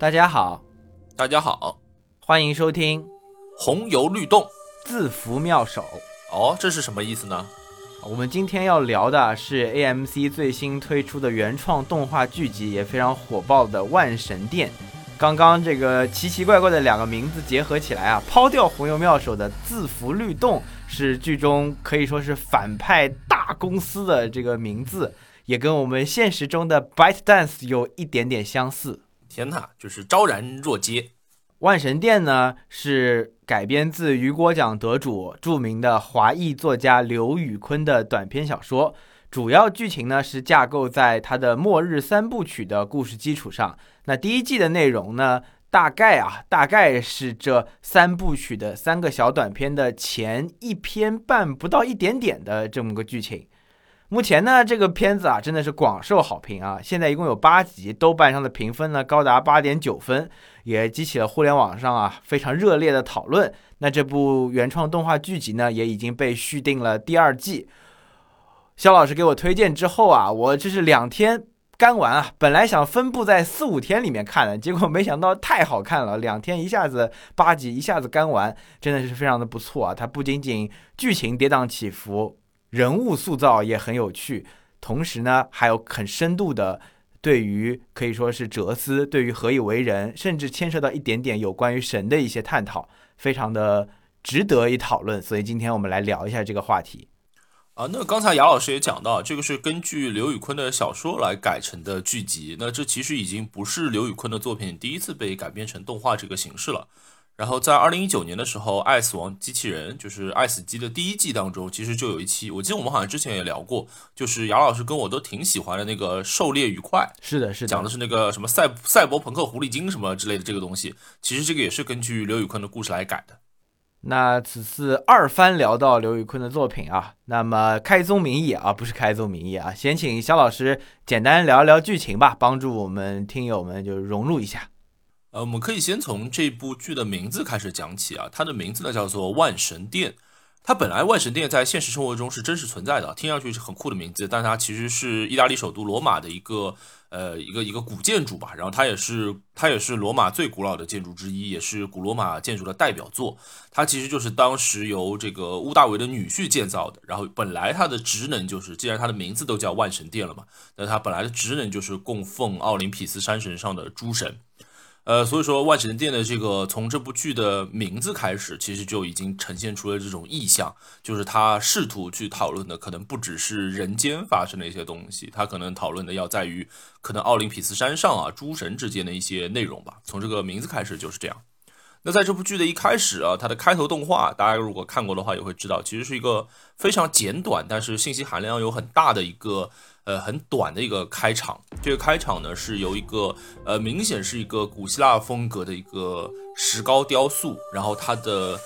大家好，大家好，欢迎收听红油律动字符妙手。哦，这是什么意思呢？我们今天要聊的是 AMC 最新推出的原创动画剧集，也非常火爆的《万神殿》。刚刚这个奇奇怪怪的两个名字结合起来啊，抛掉红油妙手的字符律动，是剧中可以说是反派大公司的这个名字，也跟我们现实中的 Byte Dance 有一点点相似。天呐，就是昭然若揭。万神殿呢是改编自雨果奖得主、著名的华裔作家刘宇昆的短篇小说，主要剧情呢是架构在他的《末日三部曲》的故事基础上。那第一季的内容呢，大概啊，大概是这三部曲的三个小短片的前一篇半不到一点点的这么个剧情。目前呢，这个片子啊真的是广受好评啊！现在一共有八集，豆瓣上的评分呢高达八点九分，也激起了互联网上啊非常热烈的讨论。那这部原创动画剧集呢，也已经被续订了第二季。肖老师给我推荐之后啊，我这是两天干完啊！本来想分布在四五天里面看的，结果没想到太好看了，两天一下子八集一下子干完，真的是非常的不错啊！它不仅仅剧情跌宕起伏。人物塑造也很有趣，同时呢，还有很深度的对于可以说是哲思，对于何以为人，甚至牵涉到一点点有关于神的一些探讨，非常的值得一讨论。所以今天我们来聊一下这个话题。啊，那刚才杨老师也讲到，这个是根据刘宇昆的小说来改成的剧集，那这其实已经不是刘宇昆的作品第一次被改编成动画这个形式了。然后在二零一九年的时候，《爱死亡机器人》就是《爱死机》的第一季当中，其实就有一期，我记得我们好像之前也聊过，就是杨老师跟我都挺喜欢的那个《狩猎愉快》，是的，是的，讲的是那个什么赛赛博朋克狐狸精什么之类的这个东西，其实这个也是根据刘宇坤的故事来改的。那此次二番聊到刘宇坤的作品啊，那么开宗明义啊，不是开宗明义啊，先请肖老师简单聊一聊剧情吧，帮助我们听友们就融入一下。呃，我们可以先从这部剧的名字开始讲起啊。它的名字呢叫做《万神殿》，它本来万神殿在现实生活中是真实存在的，听上去是很酷的名字，但它其实是意大利首都罗马的一个呃一个一个古建筑吧。然后它也是它也是罗马最古老的建筑之一，也是古罗马建筑的代表作。它其实就是当时由这个屋大维的女婿建造的。然后本来它的职能就是，既然它的名字都叫万神殿了嘛，那它本来的职能就是供奉奥林匹斯山神上的诸神。呃，所以说万神殿的这个从这部剧的名字开始，其实就已经呈现出了这种意象，就是他试图去讨论的可能不只是人间发生的一些东西，他可能讨论的要在于可能奥林匹斯山上啊诸神之间的一些内容吧。从这个名字开始就是这样。那在这部剧的一开始啊，它的开头动画，大家如果看过的话也会知道，其实是一个非常简短，但是信息含量有很大的一个。呃，很短的一个开场。这个开场呢，是由一个呃，明显是一个古希腊风格的一个石膏雕塑，然后它的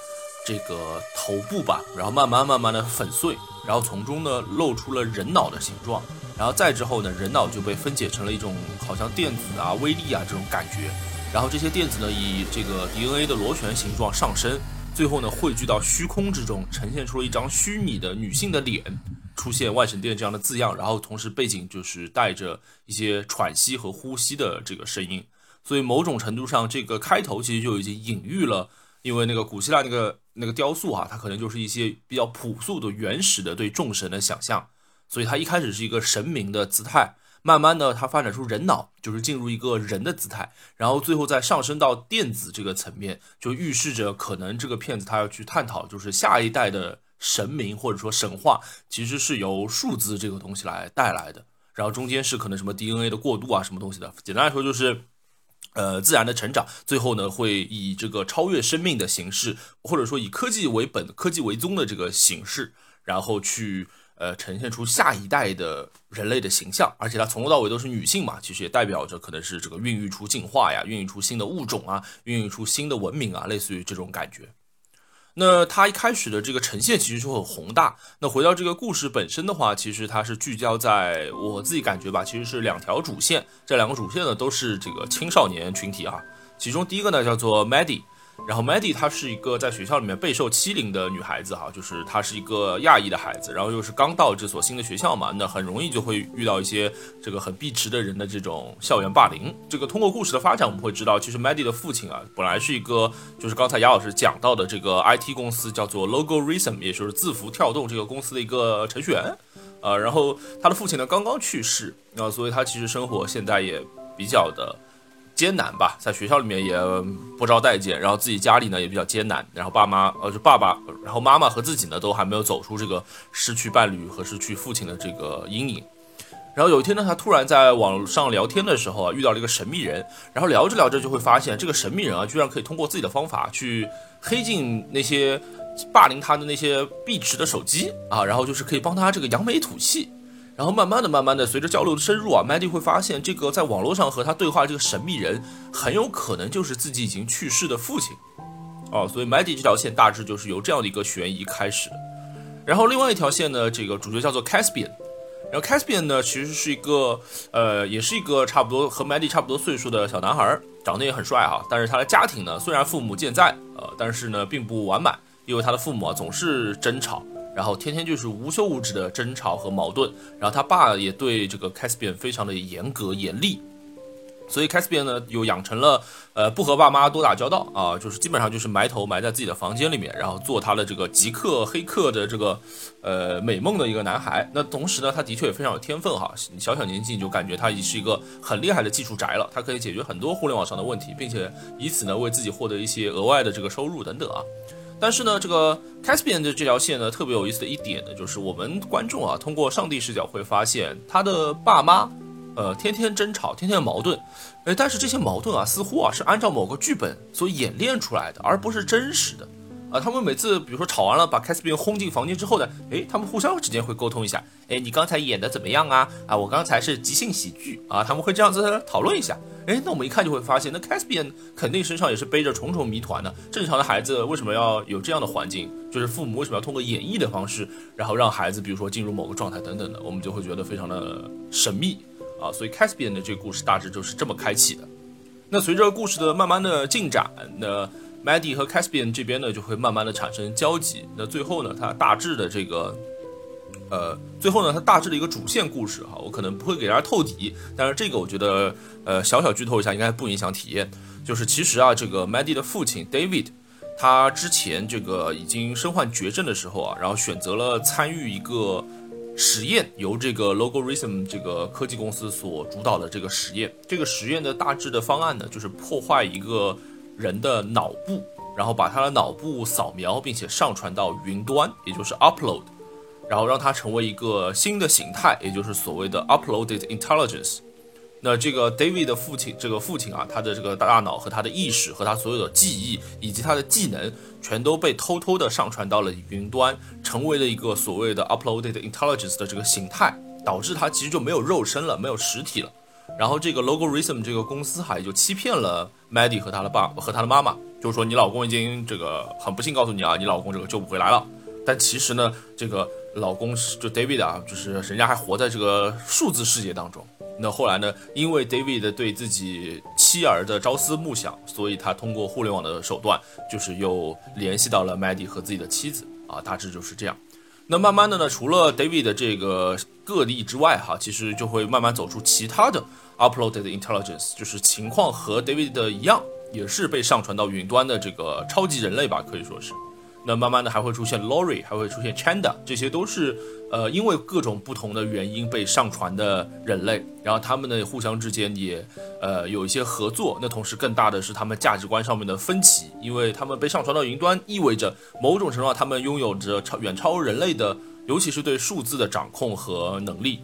这个头部吧，然后慢慢慢慢的粉碎，然后从中呢露出了人脑的形状，然后再之后呢，人脑就被分解成了一种好像电子啊、微粒啊这种感觉，然后这些电子呢以这个 DNA 的螺旋形状上升，最后呢汇聚到虚空之中，呈现出了一张虚拟的女性的脸。出现万神殿这样的字样，然后同时背景就是带着一些喘息和呼吸的这个声音，所以某种程度上，这个开头其实就已经隐喻了，因为那个古希腊那个那个雕塑啊，它可能就是一些比较朴素的、原始的对众神的想象，所以它一开始是一个神明的姿态，慢慢的它发展出人脑，就是进入一个人的姿态，然后最后再上升到电子这个层面，就预示着可能这个片子它要去探讨，就是下一代的。神明或者说神话其实是由数字这个东西来带来的，然后中间是可能什么 DNA 的过渡啊，什么东西的。简单来说就是，呃，自然的成长，最后呢会以这个超越生命的形式，或者说以科技为本、科技为宗的这个形式，然后去呃呈现出下一代的人类的形象。而且它从头到尾都是女性嘛，其实也代表着可能是这个孕育出进化呀，孕育出新的物种啊，孕育出新的文明啊，类似于这种感觉。那它一开始的这个呈现其实就很宏大。那回到这个故事本身的话，其实它是聚焦在我自己感觉吧，其实是两条主线。这两个主线呢都是这个青少年群体啊。其中第一个呢叫做 Maddie，然后 Maddie 她是一个在学校里面备受欺凌的女孩子哈，就是她是一个亚裔的孩子，然后又是刚到这所新的学校嘛，那很容易就会遇到一些这个很避迟的人的这种校园霸凌。这个通过故事的发展，我们会知道，其实 Maddie 的父亲啊，本来是一个就是刚才杨老师讲到的这个 IT 公司叫做 Logorithm，也就是字符跳动这个公司的一个程序员，呃，然后他的父亲呢刚刚去世，啊，所以他其实生活现在也比较的。艰难吧，在学校里面也不招待见，然后自己家里呢也比较艰难，然后爸妈呃就爸爸，然后妈妈和自己呢都还没有走出这个失去伴侣和失去父亲的这个阴影。然后有一天呢，他突然在网上聊天的时候啊，遇到了一个神秘人，然后聊着聊着就会发现这个神秘人啊，居然可以通过自己的方法去黑进那些霸凌他的那些壁纸的手机啊，然后就是可以帮他这个扬眉吐气。然后慢慢的、慢慢的，随着交流的深入啊，Maddie 会发现，这个在网络上和他对话这个神秘人，很有可能就是自己已经去世的父亲，哦，所以 Maddie 这条线大致就是由这样的一个悬疑开始。然后另外一条线呢，这个主角叫做 Caspian，然后 Caspian 呢其实是一个，呃，也是一个差不多和 Maddie 差不多岁数的小男孩，长得也很帅哈，但是他的家庭呢，虽然父母健在，呃，但是呢并不完满，因为他的父母啊总是争吵。然后天天就是无休无止的争吵和矛盾，然后他爸也对这个 Caspian 非常的严格严厉，所以 Caspian 呢又养成了呃不和爸妈多打交道啊，就是基本上就是埋头埋在自己的房间里面，然后做他的这个极客黑客的这个呃美梦的一个男孩。那同时呢，他的确也非常有天分哈，小小年纪就感觉他已是一个很厉害的技术宅了，他可以解决很多互联网上的问题，并且以此呢为自己获得一些额外的这个收入等等啊。但是呢，这个 Caspian 的这条线呢，特别有意思的一点呢，就是我们观众啊，通过上帝视角会发现，他的爸妈，呃，天天争吵，天天矛盾，哎，但是这些矛盾啊，似乎啊是按照某个剧本所演练出来的，而不是真实的。啊，他们每次比如说吵完了，把 Caspian 轰进房间之后呢，诶，他们互相之间会沟通一下，诶，你刚才演的怎么样啊？啊，我刚才是即兴喜剧啊，他们会这样子讨论一下。诶，那我们一看就会发现，那 Caspian 肯定身上也是背着重重谜团的。正常的孩子为什么要有这样的环境？就是父母为什么要通过演绎的方式，然后让孩子比如说进入某个状态等等的，我们就会觉得非常的神秘啊。所以 Caspian 的这个故事大致就是这么开启的。那随着故事的慢慢的进展，那 Maddie 和 Caspian 这边呢，就会慢慢的产生交集。那最后呢，它大致的这个，呃，最后呢，它大致的一个主线故事哈，我可能不会给大家透底，但是这个我觉得，呃，小小剧透一下应该不影响体验。就是其实啊，这个 Maddie 的父亲 David，他之前这个已经身患绝症的时候啊，然后选择了参与一个实验，由这个 Logarithm 这个科技公司所主导的这个实验。这个实验的大致的方案呢，就是破坏一个。人的脑部，然后把他的脑部扫描，并且上传到云端，也就是 upload，然后让它成为一个新的形态，也就是所谓的 uploaded intelligence。那这个 David 的父亲，这个父亲啊，他的这个大脑和他的意识和他所有的记忆以及他的技能，全都被偷偷的上传到了云端，成为了一个所谓的 uploaded intelligence 的这个形态，导致他其实就没有肉身了，没有实体了。然后这个 Logarithm 这个公司哈也就欺骗了 Maddie 和他的爸和他的妈妈，就是说你老公已经这个很不幸告诉你啊，你老公这个救不回来了。但其实呢，这个老公是就 David 啊，就是人家还活在这个数字世界当中。那后来呢，因为 David 对自己妻儿的朝思暮想，所以他通过互联网的手段，就是又联系到了 Maddie 和自己的妻子啊，大致就是这样。那慢慢的呢，除了 David 的这个个例之外哈，其实就会慢慢走出其他的。Uploaded intelligence 就是情况和 David 的一样，也是被上传到云端的这个超级人类吧，可以说是。那慢慢的还会出现 Lori，还会出现 Chanda，这些都是呃因为各种不同的原因被上传的人类。然后他们呢互相之间也呃有一些合作。那同时更大的是他们价值观上面的分歧，因为他们被上传到云端，意味着某种程度上他们拥有着超远超人类的，尤其是对数字的掌控和能力。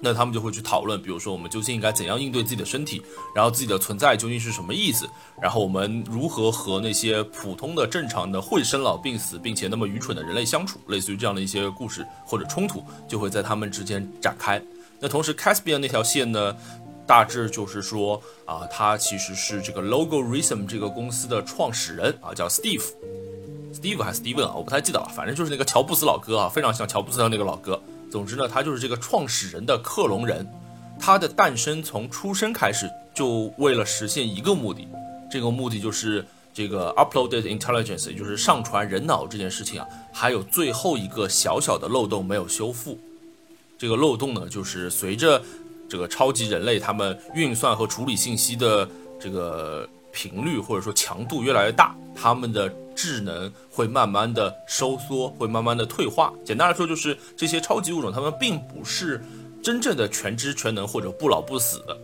那他们就会去讨论，比如说我们究竟应该怎样应对自己的身体，然后自己的存在究竟是什么意思，然后我们如何和那些普通的、正常的会生老病死并且那么愚蠢的人类相处，类似于这样的一些故事或者冲突，就会在他们之间展开。那同时，Caspian 那条线呢，大致就是说啊，他其实是这个 Logarithm 这个公司的创始人啊，叫 Steve，Steve 还是 Steven 啊，我不太记得了，反正就是那个乔布斯老哥啊，非常像乔布斯的那个老哥。总之呢，他就是这个创始人的克隆人，他的诞生从出生开始就为了实现一个目的，这个目的就是这个 uploaded intelligence，也就是上传人脑这件事情啊，还有最后一个小小的漏洞没有修复。这个漏洞呢，就是随着这个超级人类他们运算和处理信息的这个频率或者说强度越来越大，他们的智能会慢慢的收缩，会慢慢的退化。简单来说，就是这些超级物种，他们并不是真正的全知全能或者不老不死的。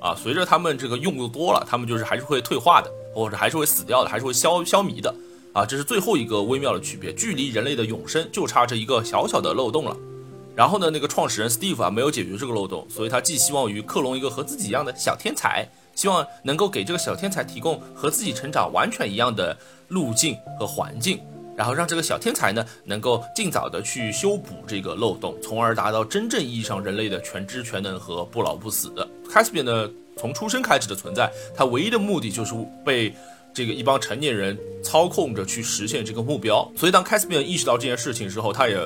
啊，随着他们这个用的多了，他们就是还是会退化的，或者还是会死掉的，还是会消消弭的。啊，这是最后一个微妙的区别，距离人类的永生就差这一个小小的漏洞了。然后呢，那个创始人 Steve 啊，没有解决这个漏洞，所以他寄希望于克隆一个和自己一样的小天才，希望能够给这个小天才提供和自己成长完全一样的路径和环境。然后让这个小天才呢，能够尽早的去修补这个漏洞，从而达到真正意义上人类的全知全能和不老不死的。Caspian 呢，从出生开始的存在，他唯一的目的就是被这个一帮成年人操控着去实现这个目标。所以当 Caspian 意识到这件事情之后，他也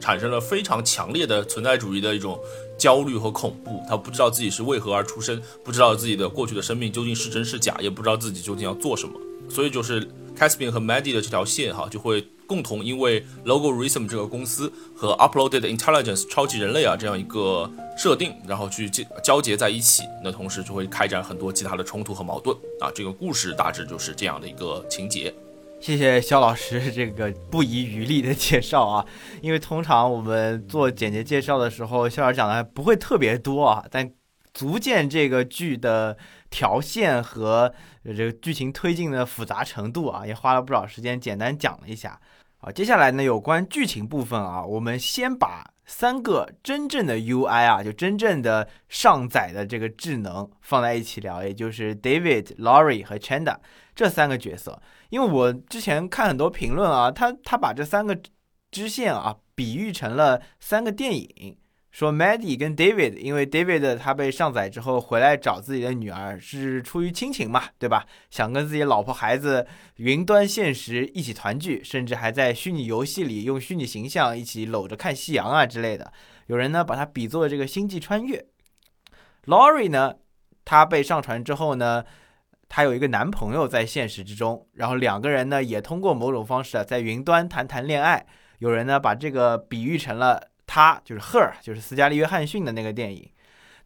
产生了非常强烈的存在主义的一种焦虑和恐怖。他不知道自己是为何而出生，不知道自己的过去的生命究竟是真是假，也不知道自己究竟要做什么。所以就是。Caspian 和 Maddie 的这条线哈，就会共同因为 Logarithm 这个公司和 Uploaded Intelligence 超级人类啊这样一个设定，然后去交交结在一起。那同时就会开展很多其他的冲突和矛盾啊。这个故事大致就是这样的一个情节。谢谢肖老师这个不遗余力的介绍啊。因为通常我们做简洁介绍的时候，肖老师讲的还不会特别多啊，但足见这个剧的条线和。这个剧情推进的复杂程度啊，也花了不少时间简单讲了一下。啊，接下来呢，有关剧情部分啊，我们先把三个真正的 UI 啊，就真正的上载的这个智能放在一起聊，也就是 David、Laurie 和 Chanda 这三个角色。因为我之前看很多评论啊，他他把这三个支线啊比喻成了三个电影。说 Maddie 跟 David，因为 David 他被上载之后回来找自己的女儿，是出于亲情嘛，对吧？想跟自己老婆孩子云端现实一起团聚，甚至还在虚拟游戏里用虚拟形象一起搂着看夕阳啊之类的。有人呢把它比作这个星际穿越。Laurie 呢，她被上传之后呢，她有一个男朋友在现实之中，然后两个人呢也通过某种方式啊在云端谈谈恋爱。有人呢把这个比喻成了。他就是 Her，就是斯嘉丽·约翰逊的那个电影。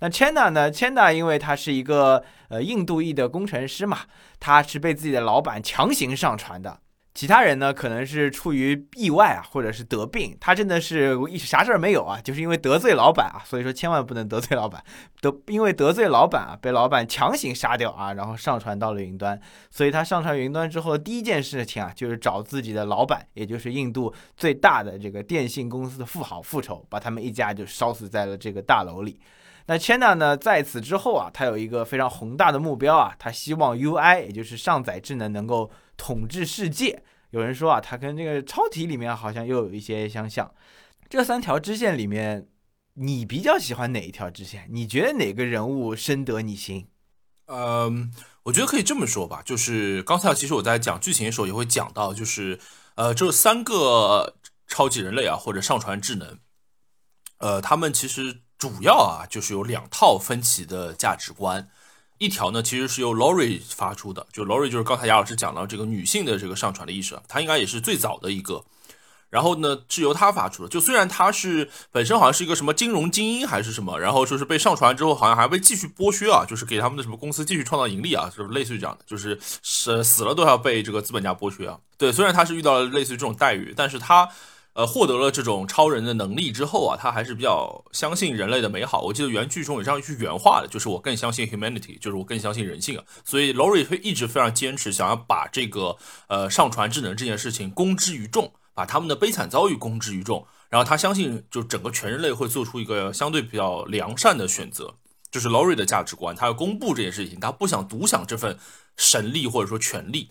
那 Chanda 呢？Chanda 因为他是一个呃印度裔的工程师嘛，他是被自己的老板强行上传的。其他人呢，可能是出于意外啊，或者是得病。他真的是一啥事儿没有啊，就是因为得罪老板啊，所以说千万不能得罪老板。得因为得罪老板啊，被老板强行杀掉啊，然后上传到了云端。所以他上传云端之后，第一件事情啊，就是找自己的老板，也就是印度最大的这个电信公司的富豪复仇，把他们一家就烧死在了这个大楼里。那 China 呢，在此之后啊，他有一个非常宏大的目标啊，他希望 UI，也就是上载智能能够。统治世界，有人说啊，它跟这个超体里面好像又有一些相像。这三条支线里面，你比较喜欢哪一条支线？你觉得哪个人物深得你心？嗯，我觉得可以这么说吧，就是刚才其实我在讲剧情的时候也会讲到，就是呃，这三个超级人类啊，或者上传智能，呃，他们其实主要啊，就是有两套分歧的价值观。一条呢，其实是由 Lori 发出的，就 Lori 就是刚才雅老师讲到这个女性的这个上传的意识，她应该也是最早的一个。然后呢，是由她发出的。就虽然她是本身好像是一个什么金融精英还是什么，然后说是被上传之后，好像还被继续剥削啊，就是给他们的什么公司继续创造盈利啊，就是类似于这样的，就是是死了都要被这个资本家剥削啊。对，虽然她是遇到了类似于这种待遇，但是她。呃，获得了这种超人的能力之后啊，他还是比较相信人类的美好。我记得原剧中有这样一句原话的，就是我更相信 humanity，就是我更相信人性啊。所以 Lori 会一直非常坚持，想要把这个呃上传智能这件事情公之于众，把他们的悲惨遭遇公之于众。然后他相信，就整个全人类会做出一个相对比较良善的选择，就是 Lori 的价值观。他要公布这件事情，他不想独享这份神力或者说权力。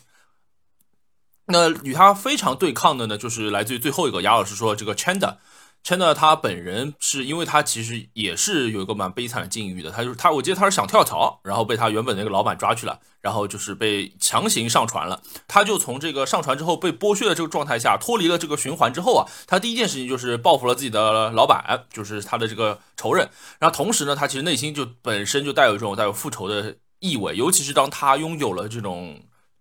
那与他非常对抗的呢，就是来自于最后一个，雅老师说这个 Chanda，Chanda 他本人是因为他其实也是有一个蛮悲惨的境遇的，他就是他，我记得他是想跳槽，然后被他原本那个老板抓去了，然后就是被强行上传了，他就从这个上传之后被剥削的这个状态下脱离了这个循环之后啊，他第一件事情就是报复了自己的老板，就是他的这个仇人，然后同时呢，他其实内心就本身就带有这种带有复仇的意味，尤其是当他拥有了这种。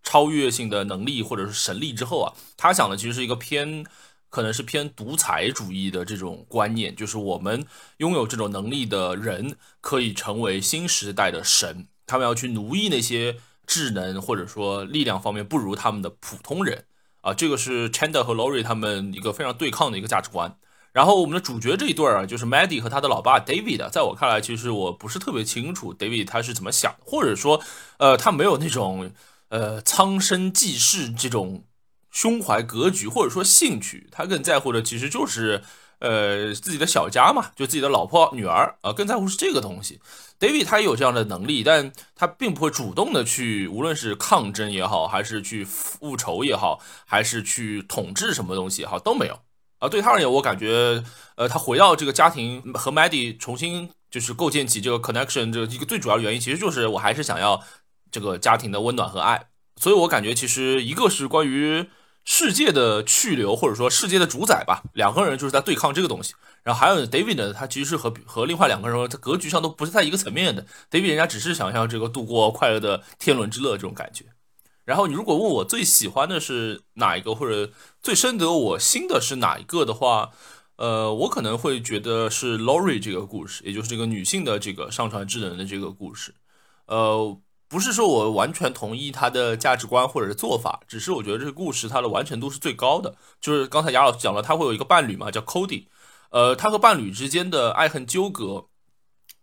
超越性的能力或者是神力之后啊，他想的其实是一个偏可能是偏独裁主义的这种观念，就是我们拥有这种能力的人可以成为新时代的神，他们要去奴役那些智能或者说力量方面不如他们的普通人啊，这个是 Chandler 和 Lori 他们一个非常对抗的一个价值观。然后我们的主角这一对儿啊，就是 Maddie 和他的老爸 David，在我看来，其实我不是特别清楚 David 他是怎么想，或者说，呃，他没有那种呃苍生济世这种胸怀格局，或者说兴趣，他更在乎的其实就是呃自己的小家嘛，就自己的老婆女儿啊，更在乎是这个东西。David 他也有这样的能力，但他并不会主动的去，无论是抗争也好，还是去复仇也好，还是去统治什么东西也好，都没有。啊，对他而言，我感觉，呃，他回到这个家庭和 Maddie 重新就是构建起这个 connection，这一个最主要原因，其实就是我还是想要这个家庭的温暖和爱。所以我感觉，其实一个是关于世界的去留，或者说世界的主宰吧，两个人就是在对抗这个东西。然后还有 David 呢，他其实是和和另外两个人，他格局上都不是在一个层面的。David 人家只是想要这个度过快乐的天伦之乐这种感觉。然后你如果问我最喜欢的是哪一个，或者最深得我心的是哪一个的话，呃，我可能会觉得是 Lori 这个故事，也就是这个女性的这个上传智能的这个故事。呃，不是说我完全同意他的价值观或者是做法，只是我觉得这个故事它的完成度是最高的。就是刚才雅老师讲了，他会有一个伴侣嘛，叫 Cody，呃，他和伴侣之间的爱恨纠葛。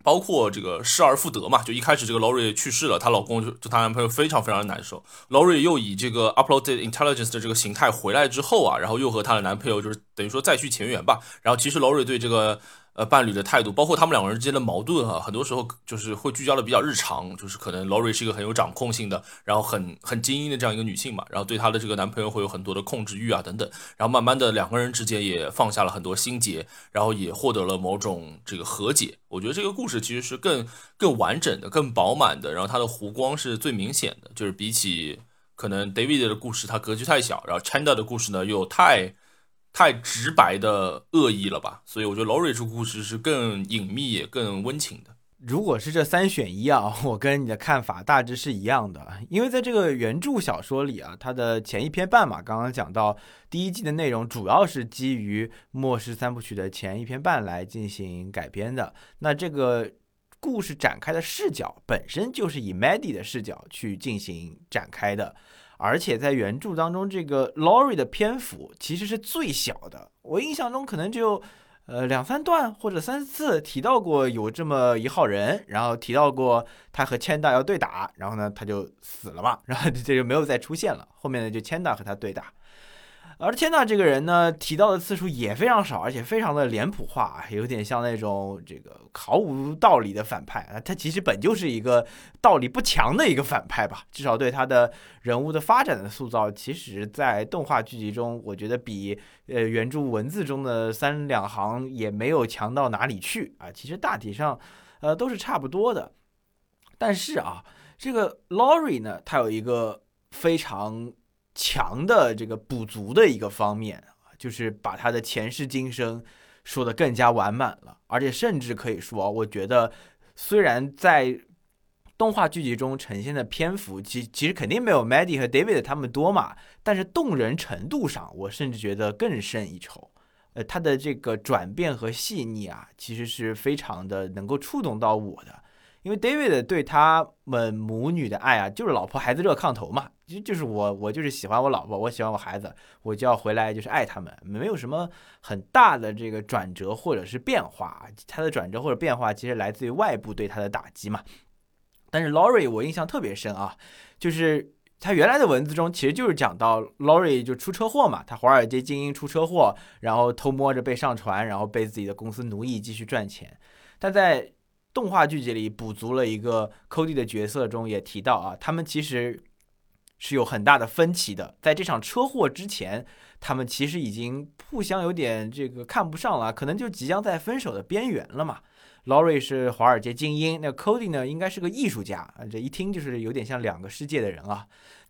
包括这个失而复得嘛，就一开始这个 Lori 去世了，她老公就就她男朋友非常非常的难受。Lori 又以这个 Uploaded Intelligence 的这个形态回来之后啊，然后又和她的男朋友就是等于说再续前缘吧。然后其实 Lori 对这个。呃，伴侣的态度，包括他们两个人之间的矛盾啊，很多时候就是会聚焦的比较日常，就是可能 Lori 是一个很有掌控性的，然后很很精英的这样一个女性嘛，然后对她的这个男朋友会有很多的控制欲啊等等，然后慢慢的两个人之间也放下了很多心结，然后也获得了某种这个和解。我觉得这个故事其实是更更完整的、更饱满的，然后它的弧光是最明显的，就是比起可能 David 的故事，它格局太小，然后 Chandler 的故事呢又太。太直白的恶意了吧，所以我觉得 Lori 这故事是更隐秘也更温情的。如果是这三选一啊，我跟你的看法大致是一样的，因为在这个原著小说里啊，它的前一篇半嘛，刚刚讲到第一季的内容主要是基于《末世三部曲》的前一篇半来进行改编的。那这个故事展开的视角本身就是以 Maddie 的视角去进行展开的。而且在原著当中，这个 Laurie 的篇幅其实是最小的。我印象中可能就，呃两三段或者三四次提到过有这么一号人，然后提到过他和千大要对打，然后呢他就死了嘛，然后 这就没有再出现了。后面呢就千大和他对打。而天娜这个人呢，提到的次数也非常少，而且非常的脸谱化，有点像那种这个毫无道理的反派啊。他其实本就是一个道理不强的一个反派吧，至少对他的人物的发展的塑造，其实在动画剧集中，我觉得比呃原著文字中的三两行也没有强到哪里去啊。其实大体上，呃都是差不多的。但是啊，这个 Lori 呢，他有一个非常。强的这个补足的一个方面啊，就是把他的前世今生说的更加完满了，而且甚至可以说，我觉得虽然在动画剧集中呈现的篇幅，其其实肯定没有 Maddie 和 David 他们多嘛，但是动人程度上，我甚至觉得更胜一筹。呃，他的这个转变和细腻啊，其实是非常的能够触动到我的。因为 David 对他们母女的爱啊，就是老婆孩子热炕头嘛，就就是我我就是喜欢我老婆，我喜欢我孩子，我就要回来就是爱他们，没有什么很大的这个转折或者是变化。他的转折或者变化其实来自于外部对他的打击嘛。但是 Lori 我印象特别深啊，就是他原来的文字中其实就是讲到 Lori 就出车祸嘛，他华尔街精英出车祸，然后偷摸着被上传，然后被自己的公司奴役继续赚钱，但在动画剧集里补足了一个 Cody 的角色中也提到啊，他们其实是有很大的分歧的。在这场车祸之前，他们其实已经互相有点这个看不上了，可能就即将在分手的边缘了嘛。Lori 是华尔街精英，那 Cody 呢应该是个艺术家啊，这一听就是有点像两个世界的人啊。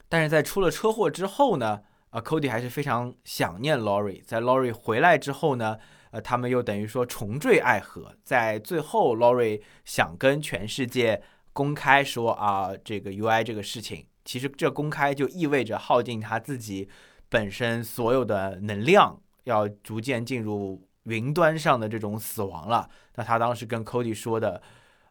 但是在出了车祸之后呢，啊，Cody 还是非常想念 Lori。在 Lori 回来之后呢。呃，他们又等于说重坠爱河，在最后，Lori 想跟全世界公开说啊，这个 UI 这个事情，其实这公开就意味着耗尽他自己本身所有的能量，要逐渐进入云端上的这种死亡了。那他当时跟 Cody 说的，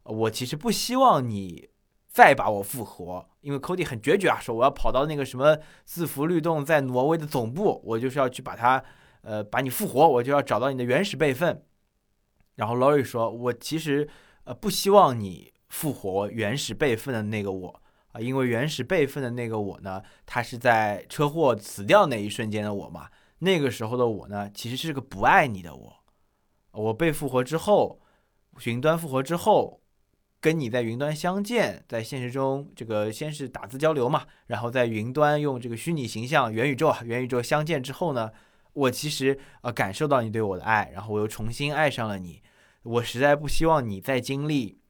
我其实不希望你再把我复活，因为 Cody 很决绝啊，说我要跑到那个什么字符律动在挪威的总部，我就是要去把它，呃，把你复活，我就要找到你的原始备份。然后 Lori 说，我其实呃不希望你复活原始备份的那个我啊，因为原始备份的那个我呢，他是在车祸死掉那一瞬间的我嘛，那个时候的我呢，其实是个不爱你的我。我被复活之后，云端复活之后，跟你在云端相见，在现实中这个先是打字交流嘛，然后在云端用这个虚拟形象元宇宙啊，元宇宙相见之后呢，我其实呃感受到你对我的爱，然后我又重新爱上了你，我实在不希望你再经历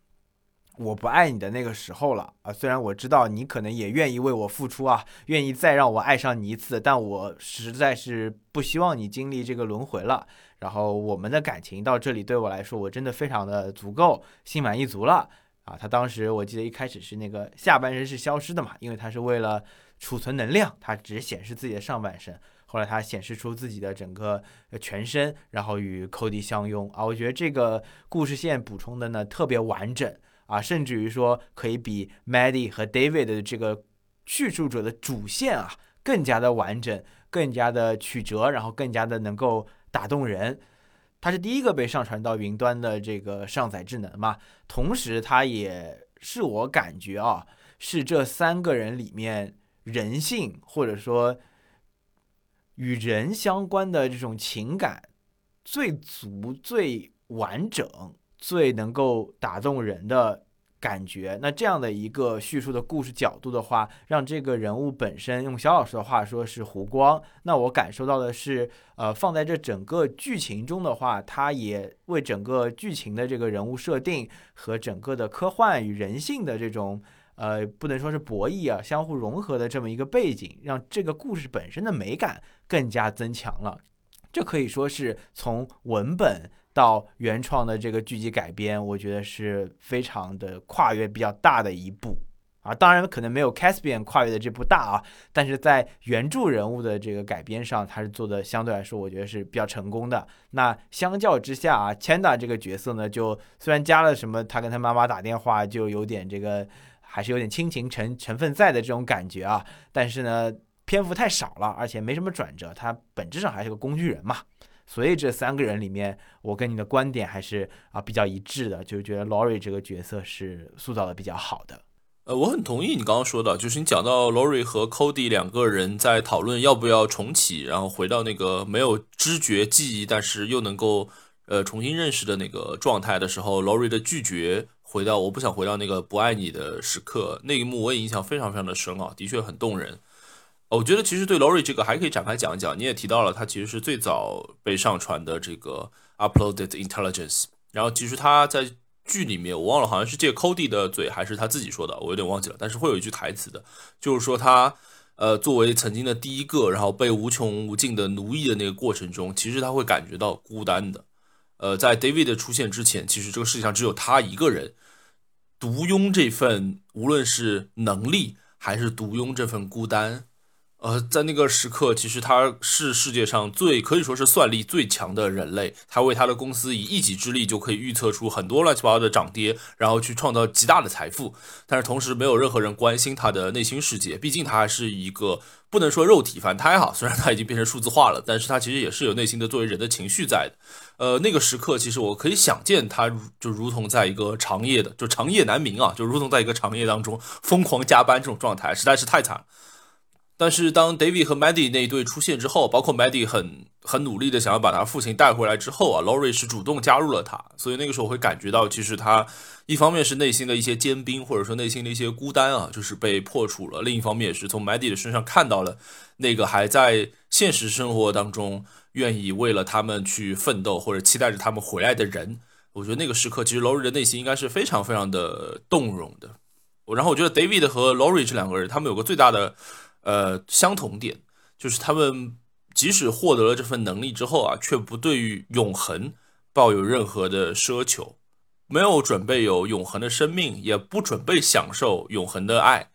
我不爱你的那个时候了啊！虽然我知道你可能也愿意为我付出啊，愿意再让我爱上你一次，但我实在是不希望你经历这个轮回了。然后我们的感情到这里对我来说，我真的非常的足够，心满意足了啊！他当时我记得一开始是那个下半身是消失的嘛，因为他是为了储存能量，他只显示自己的上半身。后来他显示出自己的整个全身，然后与 Cody 相拥啊！我觉得这个故事线补充的呢特别完整啊，甚至于说可以比 Maddie 和 David 的这个叙述者的主线啊更加的完整，更加的曲折，然后更加的能够。打动人，它是第一个被上传到云端的这个上载智能嘛？同时，它也是我感觉啊，是这三个人里面人性或者说与人相关的这种情感最足、最完整、最能够打动人的。感觉那这样的一个叙述的故事角度的话，让这个人物本身用肖老师的话说是湖光。那我感受到的是，呃，放在这整个剧情中的话，它也为整个剧情的这个人物设定和整个的科幻与人性的这种，呃，不能说是博弈啊，相互融合的这么一个背景，让这个故事本身的美感更加增强了。这可以说是从文本。到原创的这个剧集改编，我觉得是非常的跨越比较大的一步啊。当然，可能没有 Caspian 跨越的这部大啊，但是在原著人物的这个改编上，他是做的相对来说，我觉得是比较成功的。那相较之下啊，Chanda 这个角色呢，就虽然加了什么，他跟他妈妈打电话，就有点这个还是有点亲情成成分在的这种感觉啊，但是呢，篇幅太少了，而且没什么转折，他本质上还是个工具人嘛。所以这三个人里面，我跟你的观点还是啊比较一致的，就是觉得 Laurie 这个角色是塑造的比较好的。呃，我很同意你刚刚说的，就是你讲到 Laurie 和 Cody 两个人在讨论要不要重启，然后回到那个没有知觉记忆，但是又能够呃重新认识的那个状态的时候，Lori 的拒绝回到我不想回到那个不爱你的时刻，那一幕我也印象非常非常的深啊，的确很动人。我觉得其实对 Lori 这个还可以展开讲一讲。你也提到了，他其实是最早被上传的这个 Uploaded Intelligence。然后其实他在剧里面，我忘了好像是借 Cody 的嘴还是他自己说的，我有点忘记了。但是会有一句台词的，就是说他呃作为曾经的第一个，然后被无穷无尽的奴役的那个过程中，其实他会感觉到孤单的。呃，在 David 的出现之前，其实这个世界上只有他一个人独拥这份无论是能力还是独拥这份孤单。呃，在那个时刻，其实他是世界上最可以说是算力最强的人类。他为他的公司以一己之力就可以预测出很多乱七八糟的涨跌，然后去创造极大的财富。但是同时，没有任何人关心他的内心世界。毕竟他还是一个不能说肉体凡胎哈，虽然他已经变成数字化了，但是他其实也是有内心的作为人的情绪在的。呃，那个时刻，其实我可以想见，他就如同在一个长夜的，就长夜难明啊，就如同在一个长夜当中疯狂加班这种状态，实在是太惨了。但是当 David 和 Maddie 那一对出现之后，包括 Maddie 很很努力的想要把他父亲带回来之后啊，Lori 是主动加入了他，所以那个时候会感觉到，其实他一方面是内心的一些坚冰，或者说内心的一些孤单啊，就是被破除了；另一方面也是从 Maddie 的身上看到了那个还在现实生活当中愿意为了他们去奋斗或者期待着他们回来的人。我觉得那个时刻，其实 Laurie 的内心应该是非常非常的动容的。然后我觉得 David 和 Laurie 这两个人，他们有个最大的。呃，相同点就是他们即使获得了这份能力之后啊，却不对于永恒抱有任何的奢求，没有准备有永恒的生命，也不准备享受永恒的爱。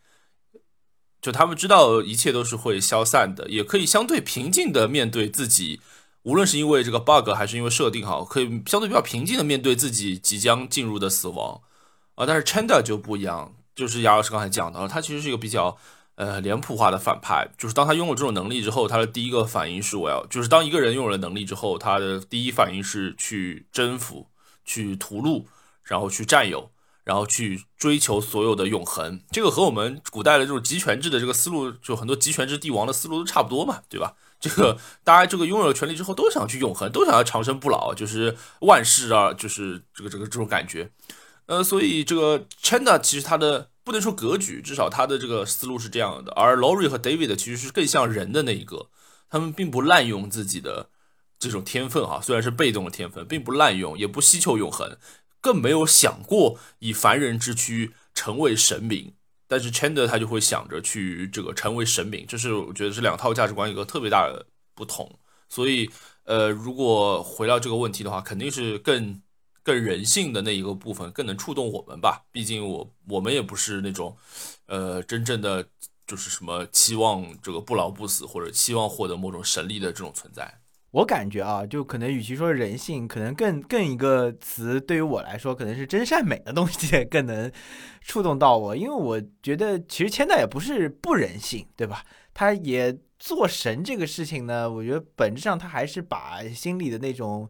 就他们知道一切都是会消散的，也可以相对平静的面对自己，无论是因为这个 bug 还是因为设定哈，可以相对比较平静的面对自己即将进入的死亡啊。但是 Chanda 就不一样，就是亚老师刚才讲的，他其实是一个比较呃脸谱化的反派，就是当他拥有这种能力之后，他的第一个反应是我要，就是当一个人拥有了能力之后，他的第一反应是去征服、去屠戮，然后去占有。然后去追求所有的永恒，这个和我们古代的这种集权制的这个思路，就很多集权制帝王的思路都差不多嘛，对吧？这个大家这个拥有了权力之后，都想去永恒，都想要长生不老，就是万事啊，就是这个这个这种感觉。呃，所以这个 Chanda 其实他的不能说格局，至少他的这个思路是这样的。而 Lori 和 David 其实是更像人的那一个，他们并不滥用自己的这种天分哈，虽然是被动的天分，并不滥用，也不希求永恒。更没有想过以凡人之躯成为神明，但是 Chandler 他就会想着去这个成为神明，这是我觉得是两套价值观一个特别大的不同。所以，呃，如果回到这个问题的话，肯定是更更人性的那一个部分更能触动我们吧。毕竟我我们也不是那种，呃，真正的就是什么期望这个不老不死或者期望获得某种神力的这种存在。我感觉啊，就可能与其说人性，可能更更一个词，对于我来说，可能是真善美的东西 更能触动到我。因为我觉得，其实千代也不是不人性，对吧？他也做神这个事情呢，我觉得本质上他还是把心里的那种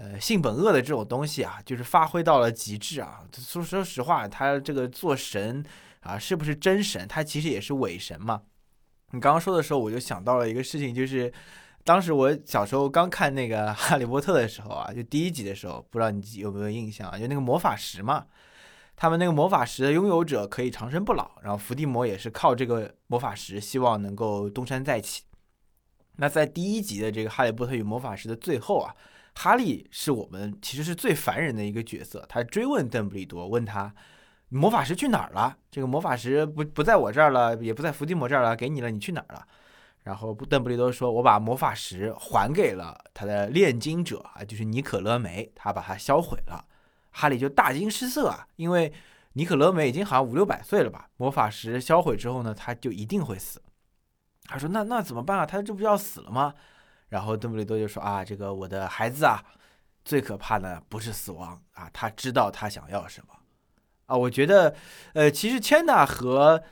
呃性本恶的这种东西啊，就是发挥到了极致啊。说说实话，他这个做神啊，是不是真神？他其实也是伪神嘛。你刚刚说的时候，我就想到了一个事情，就是。当时我小时候刚看那个《哈利波特》的时候啊，就第一集的时候，不知道你有没有印象啊？就那个魔法石嘛，他们那个魔法石的拥有者可以长生不老，然后伏地魔也是靠这个魔法石，希望能够东山再起。那在第一集的这个《哈利波特与魔法石》的最后啊，哈利是我们其实是最烦人的一个角色，他追问邓布利多，问他魔法石去哪儿了？这个魔法石不不在我这儿了，也不在伏地魔这儿了，给你了，你去哪儿了？然后邓布利多说：“我把魔法石还给了他的炼金者啊，就是尼可勒梅，他把它销毁了。”哈利就大惊失色啊，因为尼可勒梅已经好像五六百岁了吧？魔法石销毁之后呢，他就一定会死。他说：“那那怎么办啊？他这不要死了吗？”然后邓布利多就说：“啊，这个我的孩子啊，最可怕的不是死亡啊，他知道他想要什么啊。”我觉得，呃，其实千娜和。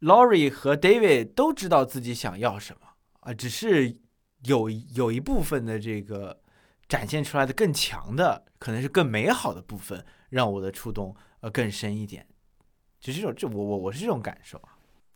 Laurie 和 David 都知道自己想要什么啊，只是有有一部分的这个展现出来的更强的，可能是更美好的部分，让我的触动呃更深一点，只是这种这我我我是这种感受。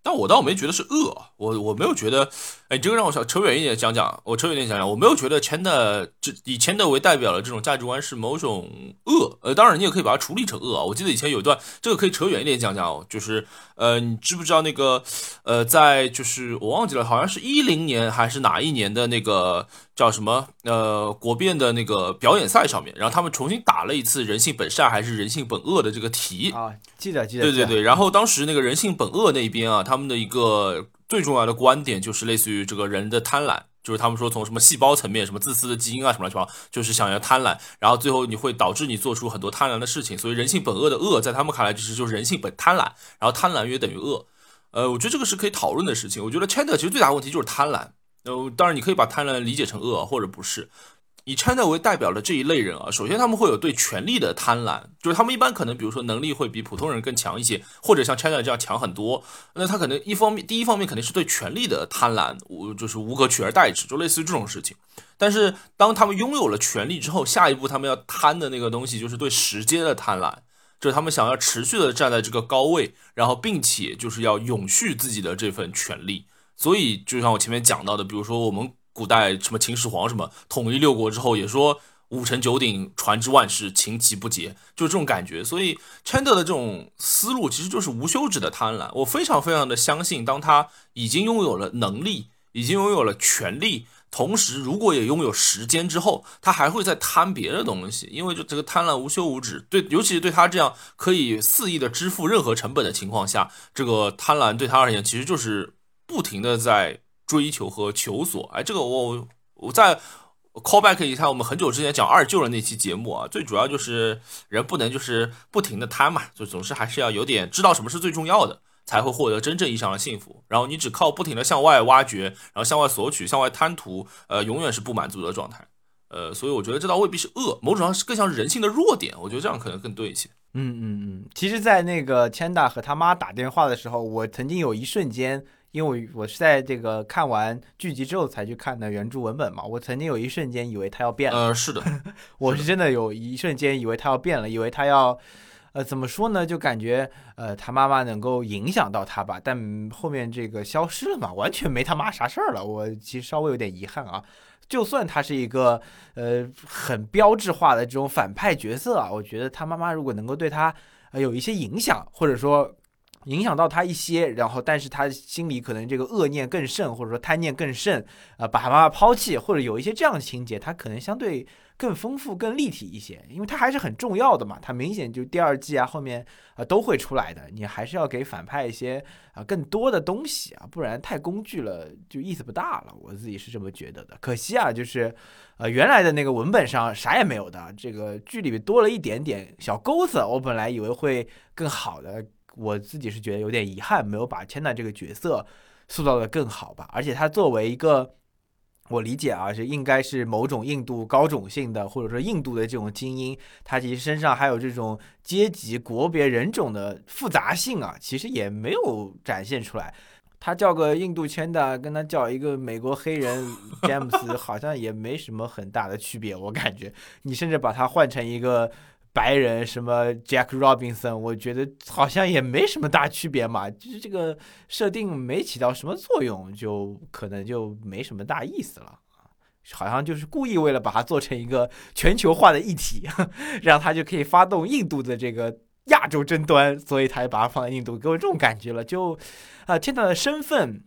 但我倒没觉得是恶，我我没有觉得，哎，这个让我想扯远一点讲讲，我扯远一点讲讲，我没有觉得 Chanda 这以 Chanda 为代表的这种价值观是某种恶，呃，当然你也可以把它处理成恶啊。我记得以前有一段，这个可以扯远一点讲讲哦，就是，呃，你知不知道那个，呃，在就是我忘记了，好像是一零年还是哪一年的那个。叫什么？呃，国辩的那个表演赛上面，然后他们重新打了一次“人性本善还是人性本恶”的这个题啊，记得记得。对对对，然后当时那个人性本恶那一边啊，他他们的一个最重要的观点就是类似于这个人的贪婪，就是他们说从什么细胞层面，什么自私的基因啊，什么乱七八糟，就是想要贪婪，然后最后你会导致你做出很多贪婪的事情，所以人性本恶的恶，在他们看来就是就是人性本贪婪，然后贪婪约等于恶。呃，我觉得这个是可以讨论的事情。我觉得 Chanda 其实最大的问题就是贪婪。呃，当然你可以把贪婪理解成恶，或者不是。以 China 为代表的这一类人啊，首先他们会有对权力的贪婪，就是他们一般可能，比如说能力会比普通人更强一些，或者像 China 这样强很多。那他可能一方面，第一方面肯定是对权力的贪婪，无就是无可取而代之，就类似于这种事情。但是当他们拥有了权力之后，下一步他们要贪的那个东西就是对时间的贪婪，就是他们想要持续的站在这个高位，然后并且就是要永续自己的这份权利。所以，就像我前面讲到的，比如说我们古代什么秦始皇什么统一六国之后，也说五城九鼎，传之万世，秦其不竭，就是这种感觉。所以，Chanda 的这种思路其实就是无休止的贪婪。我非常非常的相信，当他已经拥有了能力，已经拥有了权力，同时如果也拥有时间之后，他还会再贪别的东西，因为就这个贪婪无休无止。对，尤其是对他这样可以肆意的支付任何成本的情况下，这个贪婪对他而言其实就是。不停的在追求和求索，哎，这个我我在 callback 一下，我们很久之前讲二舅的那期节目啊，最主要就是人不能就是不停的贪嘛，就总是还是要有点知道什么是最重要的。才会获得真正意义上的幸福。然后你只靠不停的向外挖掘，然后向外索取，向外贪图，呃，永远是不满足的状态。呃，所以我觉得这倒未必是恶，某种上是更像人性的弱点。我觉得这样可能更对一些。嗯嗯嗯。其实，在那个千大和他妈打电话的时候，我曾经有一瞬间，因为我是在这个看完剧集之后才去看的原著文本嘛，我曾经有一瞬间以为他要变了。呃，是的，我是真的有一瞬间以为他要变了，以为他要。呃，怎么说呢？就感觉呃，他妈妈能够影响到他吧，但后面这个消失了嘛，完全没他妈啥事儿了。我其实稍微有点遗憾啊。就算他是一个呃很标志化的这种反派角色啊，我觉得他妈妈如果能够对他呃有一些影响，或者说影响到他一些，然后但是他心里可能这个恶念更甚，或者说贪念更甚，呃，把他妈妈抛弃，或者有一些这样的情节，他可能相对。更丰富、更立体一些，因为它还是很重要的嘛。它明显就第二季啊，后面啊都会出来的。你还是要给反派一些啊更多的东西啊，不然太工具了，就意思不大了。我自己是这么觉得的。可惜啊，就是呃原来的那个文本上啥也没有的，这个剧里面多了一点点小钩子。我本来以为会更好的，我自己是觉得有点遗憾，没有把千娜这个角色塑造的更好吧。而且他作为一个。我理解啊，是应该是某种印度高种姓的，或者说印度的这种精英，他其实身上还有这种阶级、国别、人种的复杂性啊，其实也没有展现出来。他叫个印度圈的，跟他叫一个美国黑人詹姆斯，好像也没什么很大的区别。我感觉，你甚至把他换成一个。白人什么 Jack Robinson，我觉得好像也没什么大区别嘛，就是这个设定没起到什么作用，就可能就没什么大意思了好像就是故意为了把它做成一个全球化的议题，让他就可以发动印度的这个亚洲争端，所以他就把它放在印度，给我这种感觉了。就啊，天堂的身份